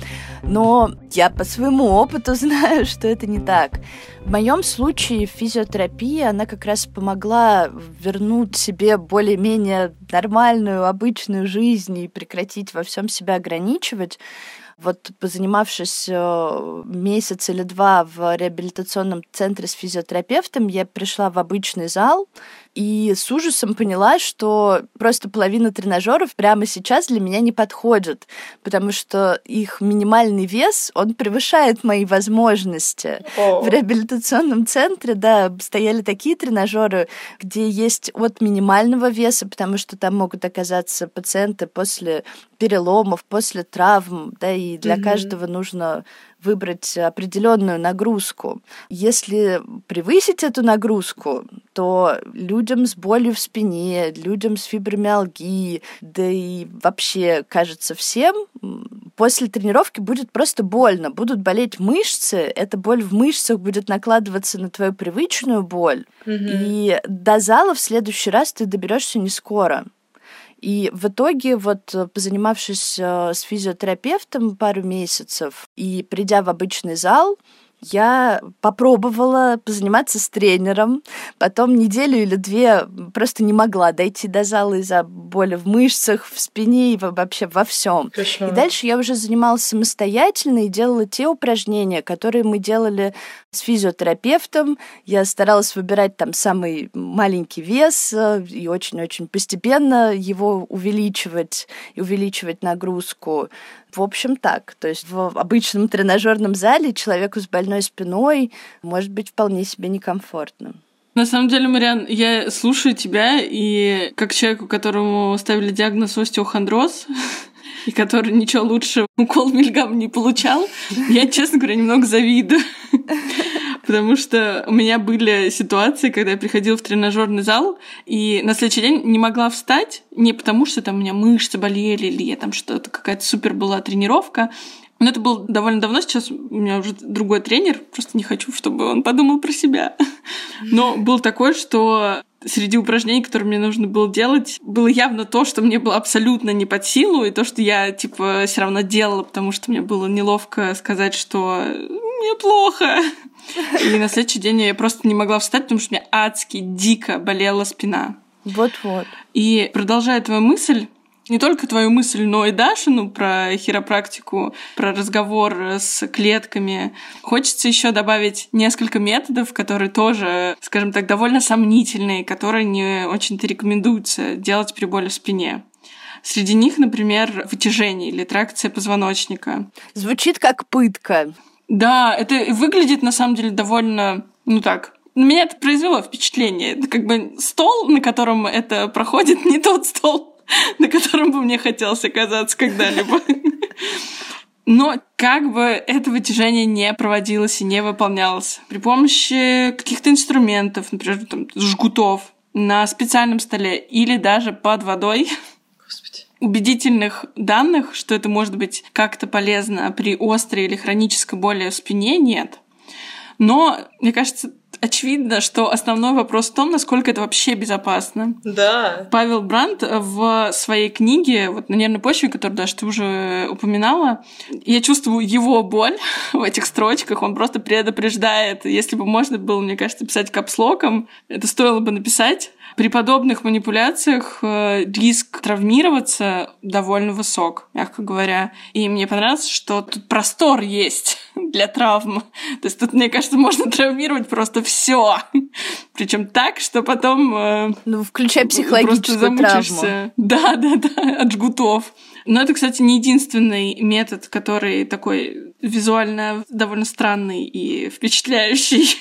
Speaker 1: Но я по своему опыту <laughs> знаю, что это не так. В моем случае физиотерапия, она как раз помогла вернуть себе более-менее нормальную, обычную жизнь и прекратить во всем себя ограничивать. Вот позанимавшись э, месяц или два в реабилитационном центре с физиотерапевтом, я пришла в обычный зал, и с ужасом поняла, что просто половина тренажеров прямо сейчас для меня не подходит, потому что их минимальный вес, он превышает мои возможности.
Speaker 3: О.
Speaker 1: В реабилитационном центре, да, стояли такие тренажеры, где есть от минимального веса, потому что там могут оказаться пациенты после переломов, после травм, да, и для
Speaker 3: Мгм.
Speaker 1: каждого нужно выбрать определенную нагрузку. Если превысить эту нагрузку, то людям с болью в спине, людям с фибромиалгией, да и вообще, кажется, всем после тренировки будет просто больно. Будут болеть мышцы, эта боль в мышцах будет накладываться на твою привычную боль,
Speaker 3: Мгм.
Speaker 1: и до зала в следующий раз ты доберешься не скоро. И в итоге, вот э, позанимавшись э, с физиотерапевтом пару месяцев и придя в обычный зал, я попробовала позаниматься с тренером, потом неделю или две просто не могла дойти до зала из-за боли в мышцах, в спине и во- вообще во всем. И дальше я уже занималась самостоятельно и делала те упражнения, которые мы делали с физиотерапевтом. Я старалась выбирать там самый маленький вес э, и очень-очень постепенно его увеличивать и увеличивать нагрузку. В общем, так. То есть в обычном тренажерном зале человеку с больной спиной может быть вполне себе некомфортно.
Speaker 2: На самом деле, Мариан, я слушаю тебя, и как человеку, которому ставили диагноз остеохондроз, <laughs> и который ничего лучше укол мильгам не получал, я, честно говоря, немного завидую. <laughs> Потому что у меня были ситуации, когда я приходила в тренажерный зал, и на следующий день не могла встать, не потому что там у меня мышцы болели, или я там что-то, какая-то супер была тренировка, но это было довольно давно, сейчас у меня уже другой тренер, просто не хочу, чтобы он подумал про себя. Но был такой, что среди упражнений, которые мне нужно было делать, было явно то, что мне было абсолютно не под силу, и то, что я, типа, все равно делала, потому что мне было неловко сказать, что мне плохо. И на следующий день я просто не могла встать, потому что у меня адски, дико болела спина.
Speaker 1: Вот-вот.
Speaker 2: И продолжая твою мысль, не только твою мысль, но и Дашину про хиропрактику, про разговор с клетками. Хочется еще добавить несколько методов, которые тоже, скажем так, довольно сомнительные, которые не очень-то рекомендуется делать при боли в спине. Среди них, например, вытяжение или тракция позвоночника.
Speaker 1: Звучит как пытка.
Speaker 2: Да, это выглядит на самом деле довольно, ну так, на меня это произвело впечатление. Это как бы стол, на котором это проходит, <laughs> не тот стол, на котором бы мне хотелось оказаться когда-либо. Но как бы это вытяжение не проводилось и не выполнялось при помощи каких-то инструментов, например, там, жгутов на специальном столе или даже под водой. Убедительных данных, что это может быть как-то полезно при острой или хронической боли в спине, нет. Но, мне кажется, очевидно, что основной вопрос в том, насколько это вообще безопасно.
Speaker 3: Да.
Speaker 2: Павел Брандт в своей книге вот на нервной почве, которую даже ты уже упоминала, я чувствую его боль <laughs> в этих строчках. Он просто предупреждает. Если бы можно было, мне кажется, писать капслоком, это стоило бы написать. При подобных манипуляциях э, риск травмироваться довольно высок, мягко говоря. И мне понравилось, что тут простор есть <laughs> для травм. То есть тут, мне кажется, можно травмировать просто все. <laughs> Причем так, что потом... Э,
Speaker 1: ну, включая психологическую травму.
Speaker 2: Да, <laughs> да, да, от жгутов. Но это, кстати, не единственный метод, который такой визуально довольно странный и впечатляющий.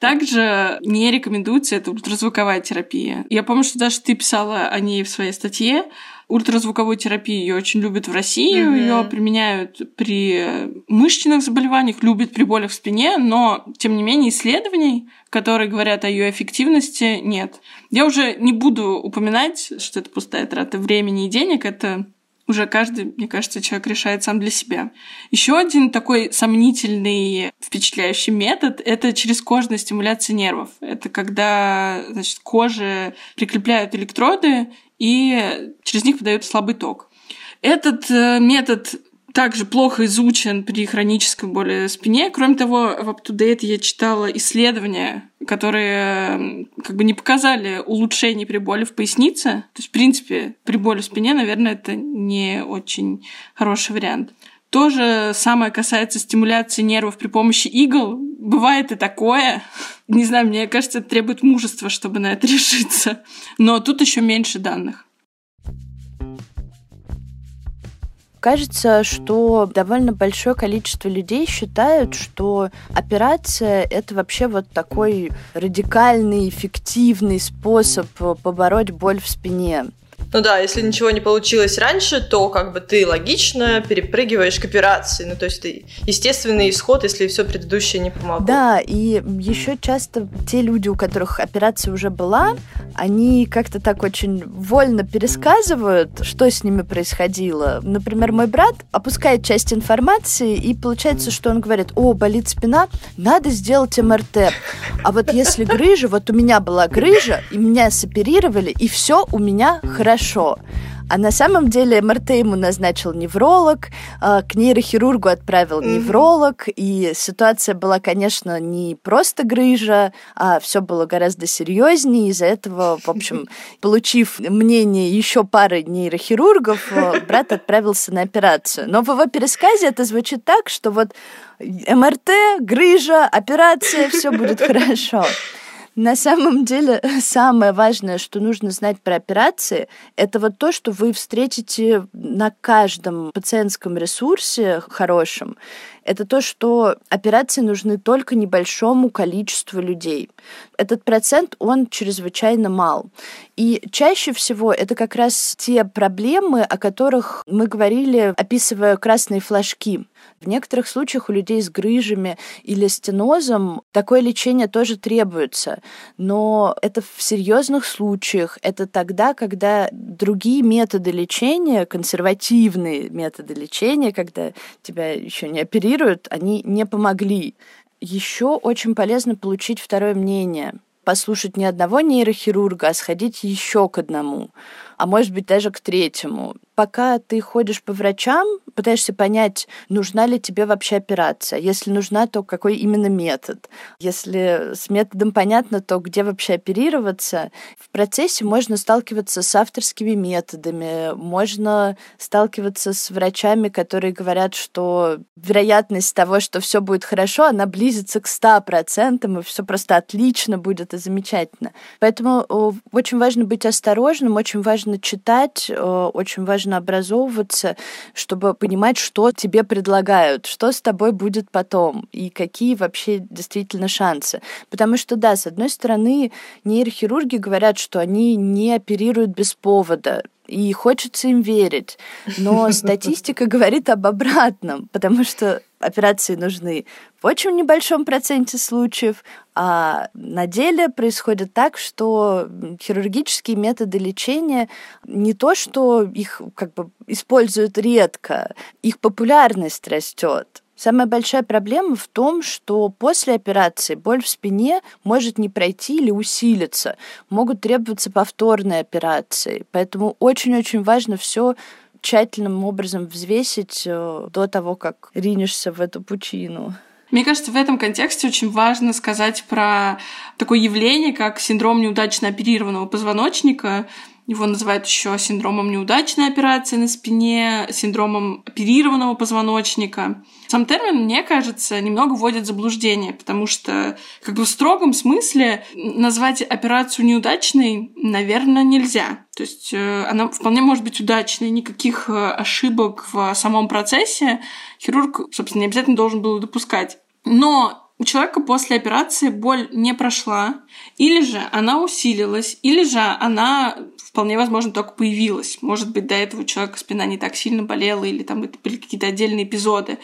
Speaker 2: Также не рекомендуется это ультразвуковая терапия. Я помню, что даже ты писала о ней в своей статье. Ультразвуковую терапию ее очень любят в России, mm-hmm. ее применяют при мышечных заболеваниях, любят при болях в спине, но тем не менее исследований, которые говорят о ее эффективности, нет. Я уже не буду упоминать, что это пустая трата времени и денег, это уже каждый, мне кажется, человек решает сам для себя. Еще один такой сомнительный, впечатляющий метод — это через кожная стимуляция нервов. Это когда, значит, коже прикрепляют электроды и через них подают слабый ток. Этот э, метод также плохо изучен при хронической боли в спине. Кроме того, в UpToDate я читала исследования, которые как бы не показали улучшений при боли в пояснице. То есть, в принципе, при боли в спине, наверное, это не очень хороший вариант. То же самое касается стимуляции нервов при помощи игл. Бывает и такое. <laughs> Не знаю, мне кажется, это требует мужества, чтобы на это <laughs> решиться. Но тут еще меньше данных.
Speaker 1: Кажется, что довольно большое количество людей считают, что операция — это вообще вот такой радикальный, эффективный способ побороть боль в спине.
Speaker 3: Ну да, если ничего не получилось раньше, то как бы ты логично перепрыгиваешь к операции. Ну то есть ты естественный исход, если все предыдущее не помогло.
Speaker 1: Да, и еще часто те люди, у которых операция уже была, они как-то так очень вольно пересказывают, что с ними происходило. Например, мой брат опускает часть информации, и получается, что он говорит, о, болит спина, надо сделать МРТ. А вот если грыжа, вот у меня была грыжа, и меня соперировали, и все у меня хорошо. А на самом деле МРТ ему назначил невролог, а, к нейрохирургу отправил невролог, и ситуация была, конечно, не просто грыжа, а все было гораздо серьезнее. Из-за этого, в общем, <laughs> получив мнение еще пары нейрохирургов, э, брат <laughs> отправился на операцию. Но в его пересказе это звучит так, что вот МРТ, грыжа, операция, все будет <laughs> хорошо. На самом деле, самое важное, что нужно знать про операции, это вот то, что вы встретите на каждом пациентском ресурсе хорошем. Это то, что операции нужны только небольшому количеству людей. Этот процент, он чрезвычайно мал. И чаще всего это как раз те проблемы, о которых мы говорили, описывая красные флажки. В некоторых случаях у людей с грыжами или стенозом такое лечение тоже требуется, но это в серьезных случаях, это тогда, когда другие методы лечения, консервативные методы лечения, когда тебя еще не оперируют, они не помогли. Еще очень полезно получить второе мнение. Послушать не одного нейрохирурга, а сходить еще к одному, а может быть даже к третьему пока ты ходишь по врачам, пытаешься понять, нужна ли тебе вообще операция. Если нужна, то какой именно метод. Если с методом понятно, то где вообще оперироваться. В процессе можно сталкиваться с авторскими методами, можно сталкиваться с врачами, которые говорят, что вероятность того, что все будет хорошо, она близится к 100%, и все просто отлично будет и замечательно. Поэтому очень важно быть осторожным, очень важно читать, очень важно образовываться, чтобы понимать, что тебе предлагают, что с тобой будет потом и какие вообще действительно шансы. Потому что, да, с одной стороны, нейрохирурги говорят, что они не оперируют без повода и хочется им верить. Но <laughs> статистика говорит об обратном, потому что операции нужны в очень небольшом проценте случаев, а на деле происходит так, что хирургические методы лечения не то, что их как бы используют редко, их популярность растет. Самая большая проблема в том, что после операции боль в спине может не пройти или усилиться. Могут требоваться повторные операции. Поэтому очень-очень важно все тщательным образом взвесить э, до того, как ринешься в эту пучину.
Speaker 2: Мне кажется, в этом контексте очень важно сказать про такое явление, как синдром неудачно оперированного позвоночника, его называют еще синдромом неудачной операции на спине, синдромом оперированного позвоночника. Сам термин, мне кажется, немного вводит в заблуждение, потому что как бы в строгом смысле назвать операцию неудачной, наверное, нельзя. То есть э, она вполне может быть удачной, никаких э, ошибок в самом процессе хирург, собственно, не обязательно должен был допускать. Но у человека после операции боль не прошла, или же она усилилась, или же она вполне возможно только появилась. Может быть, до этого у человека спина не так сильно болела, или там это были какие-то отдельные эпизоды.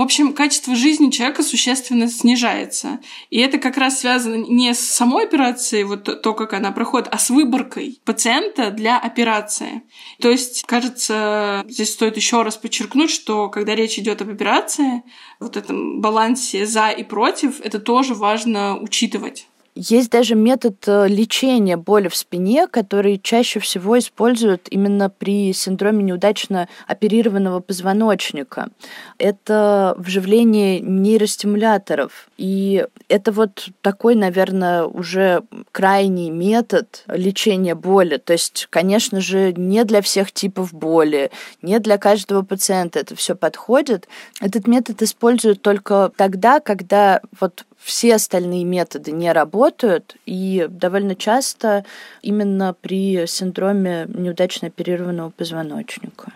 Speaker 2: В общем, качество жизни человека существенно снижается. И это как раз связано не с самой операцией, вот то, как она проходит, а с выборкой пациента для операции. То есть, кажется, здесь стоит еще раз подчеркнуть, что когда речь идет об операции, вот этом балансе за и против, это тоже важно учитывать.
Speaker 1: Есть даже метод э, лечения боли в спине, который чаще всего используют именно при синдроме неудачно оперированного позвоночника. Это вживление нейростимуляторов. И это вот такой, наверное, уже крайний метод лечения боли. То есть, конечно же, не для всех типов боли, не для каждого пациента это все подходит. Этот метод используют только тогда, когда вот все остальные методы не работают, и довольно часто именно при синдроме неудачно оперированного позвоночника.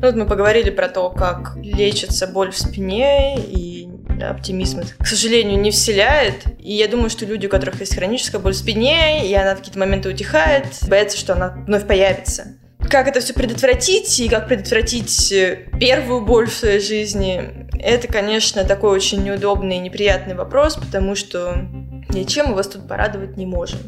Speaker 3: Вот мы поговорили про то, как лечится боль в спине, и оптимизм это, к сожалению, не вселяет. И я думаю, что люди, у которых есть хроническая боль в спине, и она в какие-то моменты утихает, боятся, что она вновь появится как это все предотвратить и как предотвратить э, первую боль в своей жизни, это, конечно, такой очень неудобный и неприятный вопрос, потому что ничем мы вас тут порадовать не можем.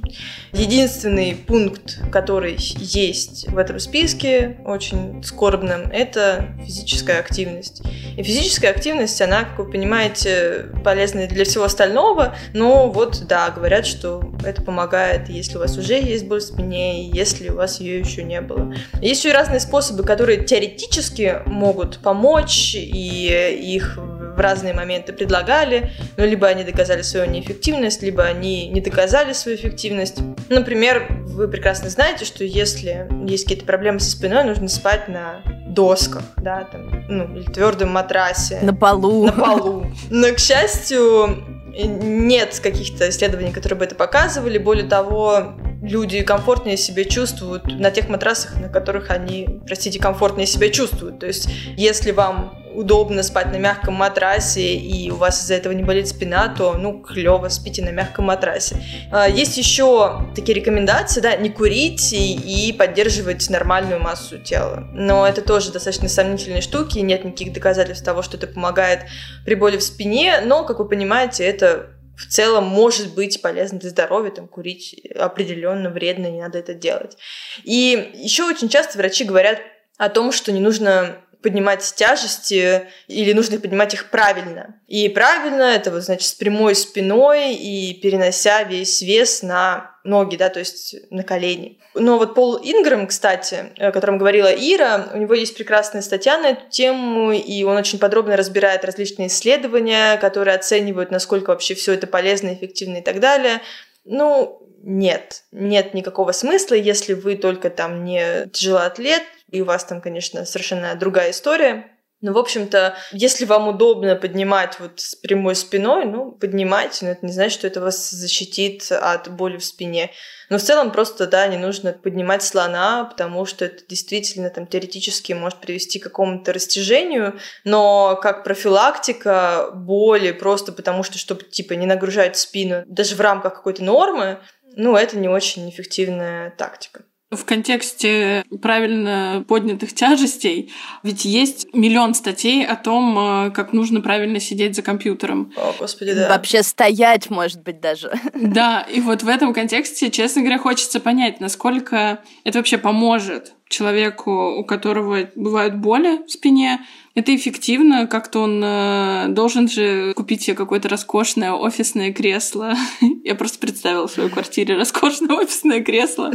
Speaker 3: Единственный пункт, который есть в этом списке, очень скорбным, это физическая активность. И физическая активность, она, как вы понимаете, полезна для всего остального, но вот, да, говорят, что это помогает, если у вас уже есть боль в спине, если у вас ее еще не было. Есть еще и разные способы, которые теоретически могут помочь, и их в разные моменты предлагали, но либо они доказали свою неэффективность, либо они не доказали свою эффективность. Например, вы прекрасно знаете, что если есть какие-то проблемы со спиной, нужно спать на досках, да, там, ну, или твердом матрасе.
Speaker 1: На полу.
Speaker 3: На полу. Но, к счастью, нет каких-то исследований, которые бы это показывали. Более того, люди комфортнее себя чувствуют на тех матрасах, на которых они, простите, комфортнее себя чувствуют. То есть, если вам удобно спать на мягком матрасе и у вас из-за этого не болит спина, то, ну, клево, спите на мягком матрасе. А, есть еще такие рекомендации, да, не курить и, поддерживать нормальную массу тела. Но это тоже достаточно сомнительные штуки, нет никаких доказательств того, что это помогает при боли в спине, но, как вы понимаете, это в целом может быть полезно для здоровья, там, курить определенно вредно, не надо это делать. И еще очень часто врачи говорят о том, что не нужно поднимать тяжести или нужно поднимать их правильно. И правильно это вот, значит, с прямой спиной и перенося весь вес на ноги, да, то есть на колени. Но вот Пол Ингрэм, кстати, о котором говорила Ира, у него есть прекрасная статья на эту тему, и он очень подробно разбирает различные исследования, которые оценивают, насколько вообще все это полезно, эффективно и так далее. Ну, нет, нет никакого смысла, если вы только там не тяжелоатлет, и у вас там, конечно, совершенно другая история. Но, в общем-то, если вам удобно поднимать вот с прямой спиной, ну, поднимайте, но это не значит, что это вас защитит от боли в спине. Но в целом просто, да, не нужно поднимать слона, потому что это действительно там теоретически может привести к какому-то растяжению, но как профилактика боли просто потому что, чтобы, типа, не нагружать спину даже в рамках какой-то нормы, ну, это не очень эффективная тактика
Speaker 2: в контексте правильно поднятых тяжестей, ведь есть миллион статей о том, э, как нужно правильно сидеть за компьютером.
Speaker 3: О, господи, да.
Speaker 1: Вообще стоять, может быть, даже.
Speaker 2: Да, и вот в этом контексте, честно говоря, хочется понять, насколько это вообще поможет человеку, у которого бывают боли в спине, это эффективно, как-то он э, должен же купить себе какое-то роскошное офисное кресло. <laughs> Я просто представила в своей квартире роскошное офисное кресло.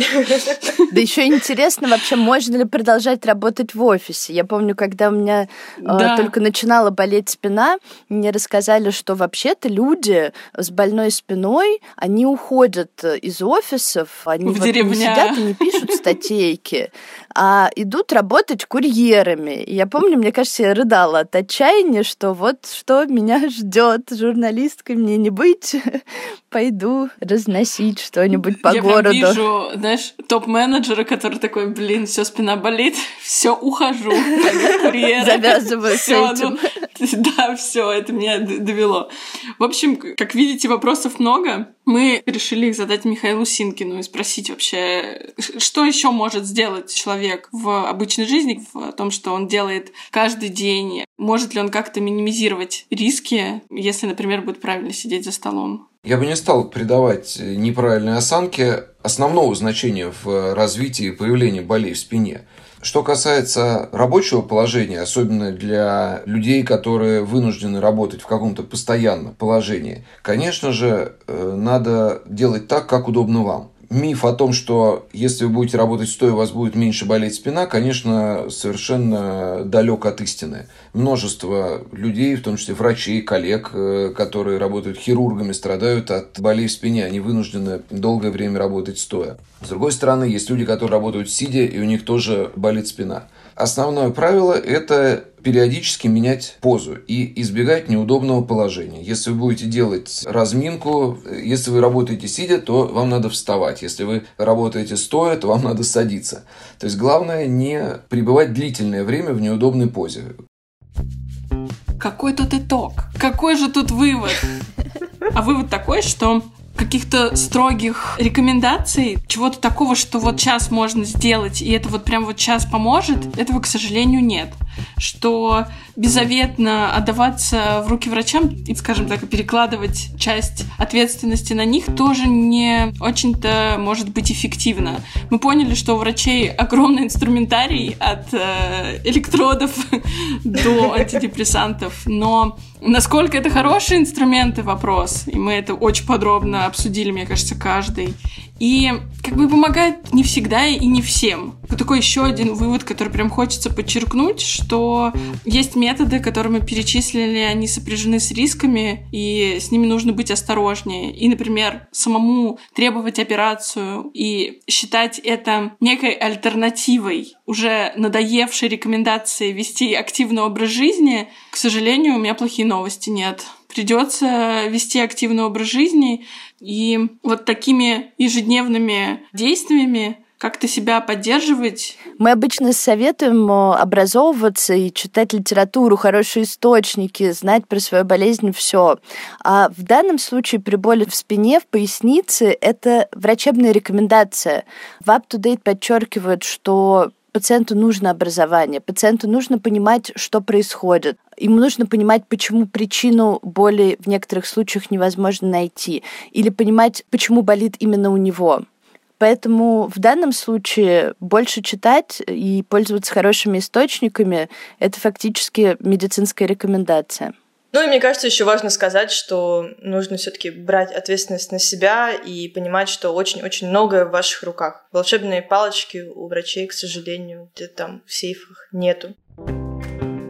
Speaker 1: Да еще интересно вообще, можно ли продолжать работать в офисе. Я помню, когда у меня э, только начинала болеть спина, мне рассказали, что вообще-то люди с больной спиной, они уходят из офисов, они
Speaker 2: В
Speaker 1: вот не сидят и не пишут статейки, а идут работать курьерами. И я помню, мне кажется, я рыдала от отчаяния, что вот что меня <laughs> ждет, журналисткой мне не быть, <laughs> пойду разносить что-нибудь по
Speaker 2: Я
Speaker 1: городу.
Speaker 2: вижу, знаешь, топ-менеджера, который такой, блин, все, спина болит, <laughs> все, ухожу.
Speaker 1: Завязываю с
Speaker 2: Всё,
Speaker 1: этим.
Speaker 2: ну, да, все, это меня довело. В общем, как видите, вопросов много. Мы решили их задать Михаилу Синкину и спросить вообще, что еще может сделать человек в обычной жизни, в том, что он делает каждый день. Может ли он как-то минимизировать риски, если, например, будет правильно сидеть за столом?
Speaker 4: Я бы не стал придавать неправильной осанке основного значения в развитии и появлении болей в спине. Что касается рабочего положения, особенно для людей, которые вынуждены работать в каком-то постоянном положении, конечно же, э, надо делать так, как удобно вам. Миф о том, что если вы будете работать стоя, у вас будет меньше болеть спина, конечно, совершенно далек от истины. Множество людей, в том числе врачей, коллег, э, которые работают хирургами, страдают от болей в спине. Они вынуждены долгое время работать стоя. С другой стороны, есть люди, которые работают сидя, и у них тоже болит спина. Основное правило – это периодически менять позу и избегать неудобного положения. Если вы будете делать разминку, если вы работаете сидя, то вам надо вставать. Если вы работаете стоя, то вам надо садиться. То есть главное не пребывать длительное время в неудобной позе.
Speaker 2: Какой тут итог? Какой же тут вывод? А вывод такой, что каких-то строгих рекомендаций, чего-то такого, что вот сейчас можно сделать, и это вот прям вот сейчас поможет, этого, к сожалению, нет. Что беззаветно отдаваться в руки врачам и, скажем так, перекладывать часть ответственности на них тоже не очень-то может быть эффективно. Мы поняли, что у врачей огромный инструментарий от э, электродов <laughs> до антидепрессантов, но насколько это хорошие инструменты, вопрос. И мы это очень подробно обсудили, мне кажется, каждый. И как бы помогает не всегда и не всем. Вот такой еще один вывод, который прям хочется подчеркнуть, что есть методы, которые мы перечислили, они сопряжены с рисками, и с ними нужно быть осторожнее. И, например, самому требовать операцию и считать это некой альтернативой уже надоевшей рекомендации вести активный образ жизни, к сожалению, у меня плохие новости нет. Придется вести активный образ жизни, и вот такими ежедневными действиями как-то себя поддерживать.
Speaker 1: Мы обычно советуем э, образовываться и читать литературу, хорошие источники, знать про свою болезнь все. А в данном случае при боли в спине, в пояснице, это врачебная рекомендация. В UpToDate подчеркивают, что пациенту нужно образование, пациенту нужно понимать, что происходит. Ему нужно понимать, почему причину боли в некоторых случаях невозможно найти, или понимать, почему болит именно у него. Поэтому в данном случае больше читать и пользоваться хорошими источниками – это фактически медицинская рекомендация.
Speaker 3: Ну и мне кажется, еще важно сказать, что нужно все-таки брать ответственность на себя и понимать, что очень-очень многое в ваших руках. Волшебные палочки у врачей, к сожалению, где-то там в сейфах нету.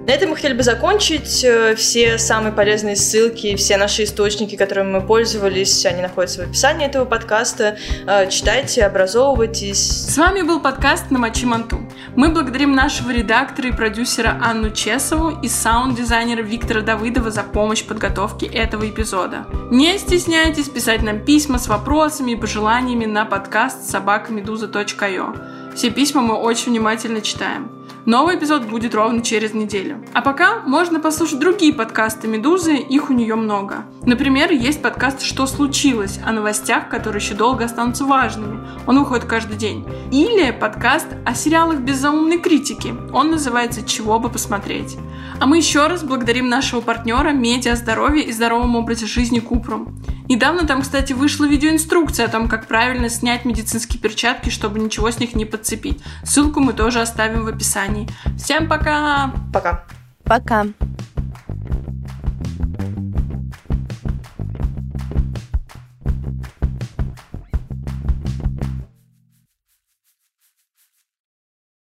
Speaker 3: На этом мы хотели бы закончить. Э, Все самые полезные ссылки, все наши источники, которыми мы пользовались, они находятся в описании этого подкаста. Э, Читайте, образовывайтесь.
Speaker 2: С вами был подкаст «На мочи манту». Мы благодарим нашего редактора и продюсера Анну Чесову и саунд-дизайнера Виктора Давыдова за помощь в подготовке этого эпизода. Не стесняйтесь писать нам письма с вопросами и пожеланиями на подкаст собакамедуза.io. Все письма мы очень внимательно читаем. Новый эпизод будет ровно через неделю. А пока можно послушать другие подкасты «Медузы», их у нее много. Например, есть подкаст «Что случилось?» о новостях, которые еще долго останутся важными. Он выходит каждый день. Или подкаст о сериалах без заумной критики. Он называется «Чего бы посмотреть?». А мы еще раз благодарим нашего партнера «Медиа здоровье и здоровом образе жизни Купрум». Недавно там, кстати, вышла видеоинструкция о том, как правильно снять медицинские перчатки, чтобы ничего с них не подцепить. Ссылку мы тоже оставим в описании. Всем пока!
Speaker 3: Пока.
Speaker 1: Пока.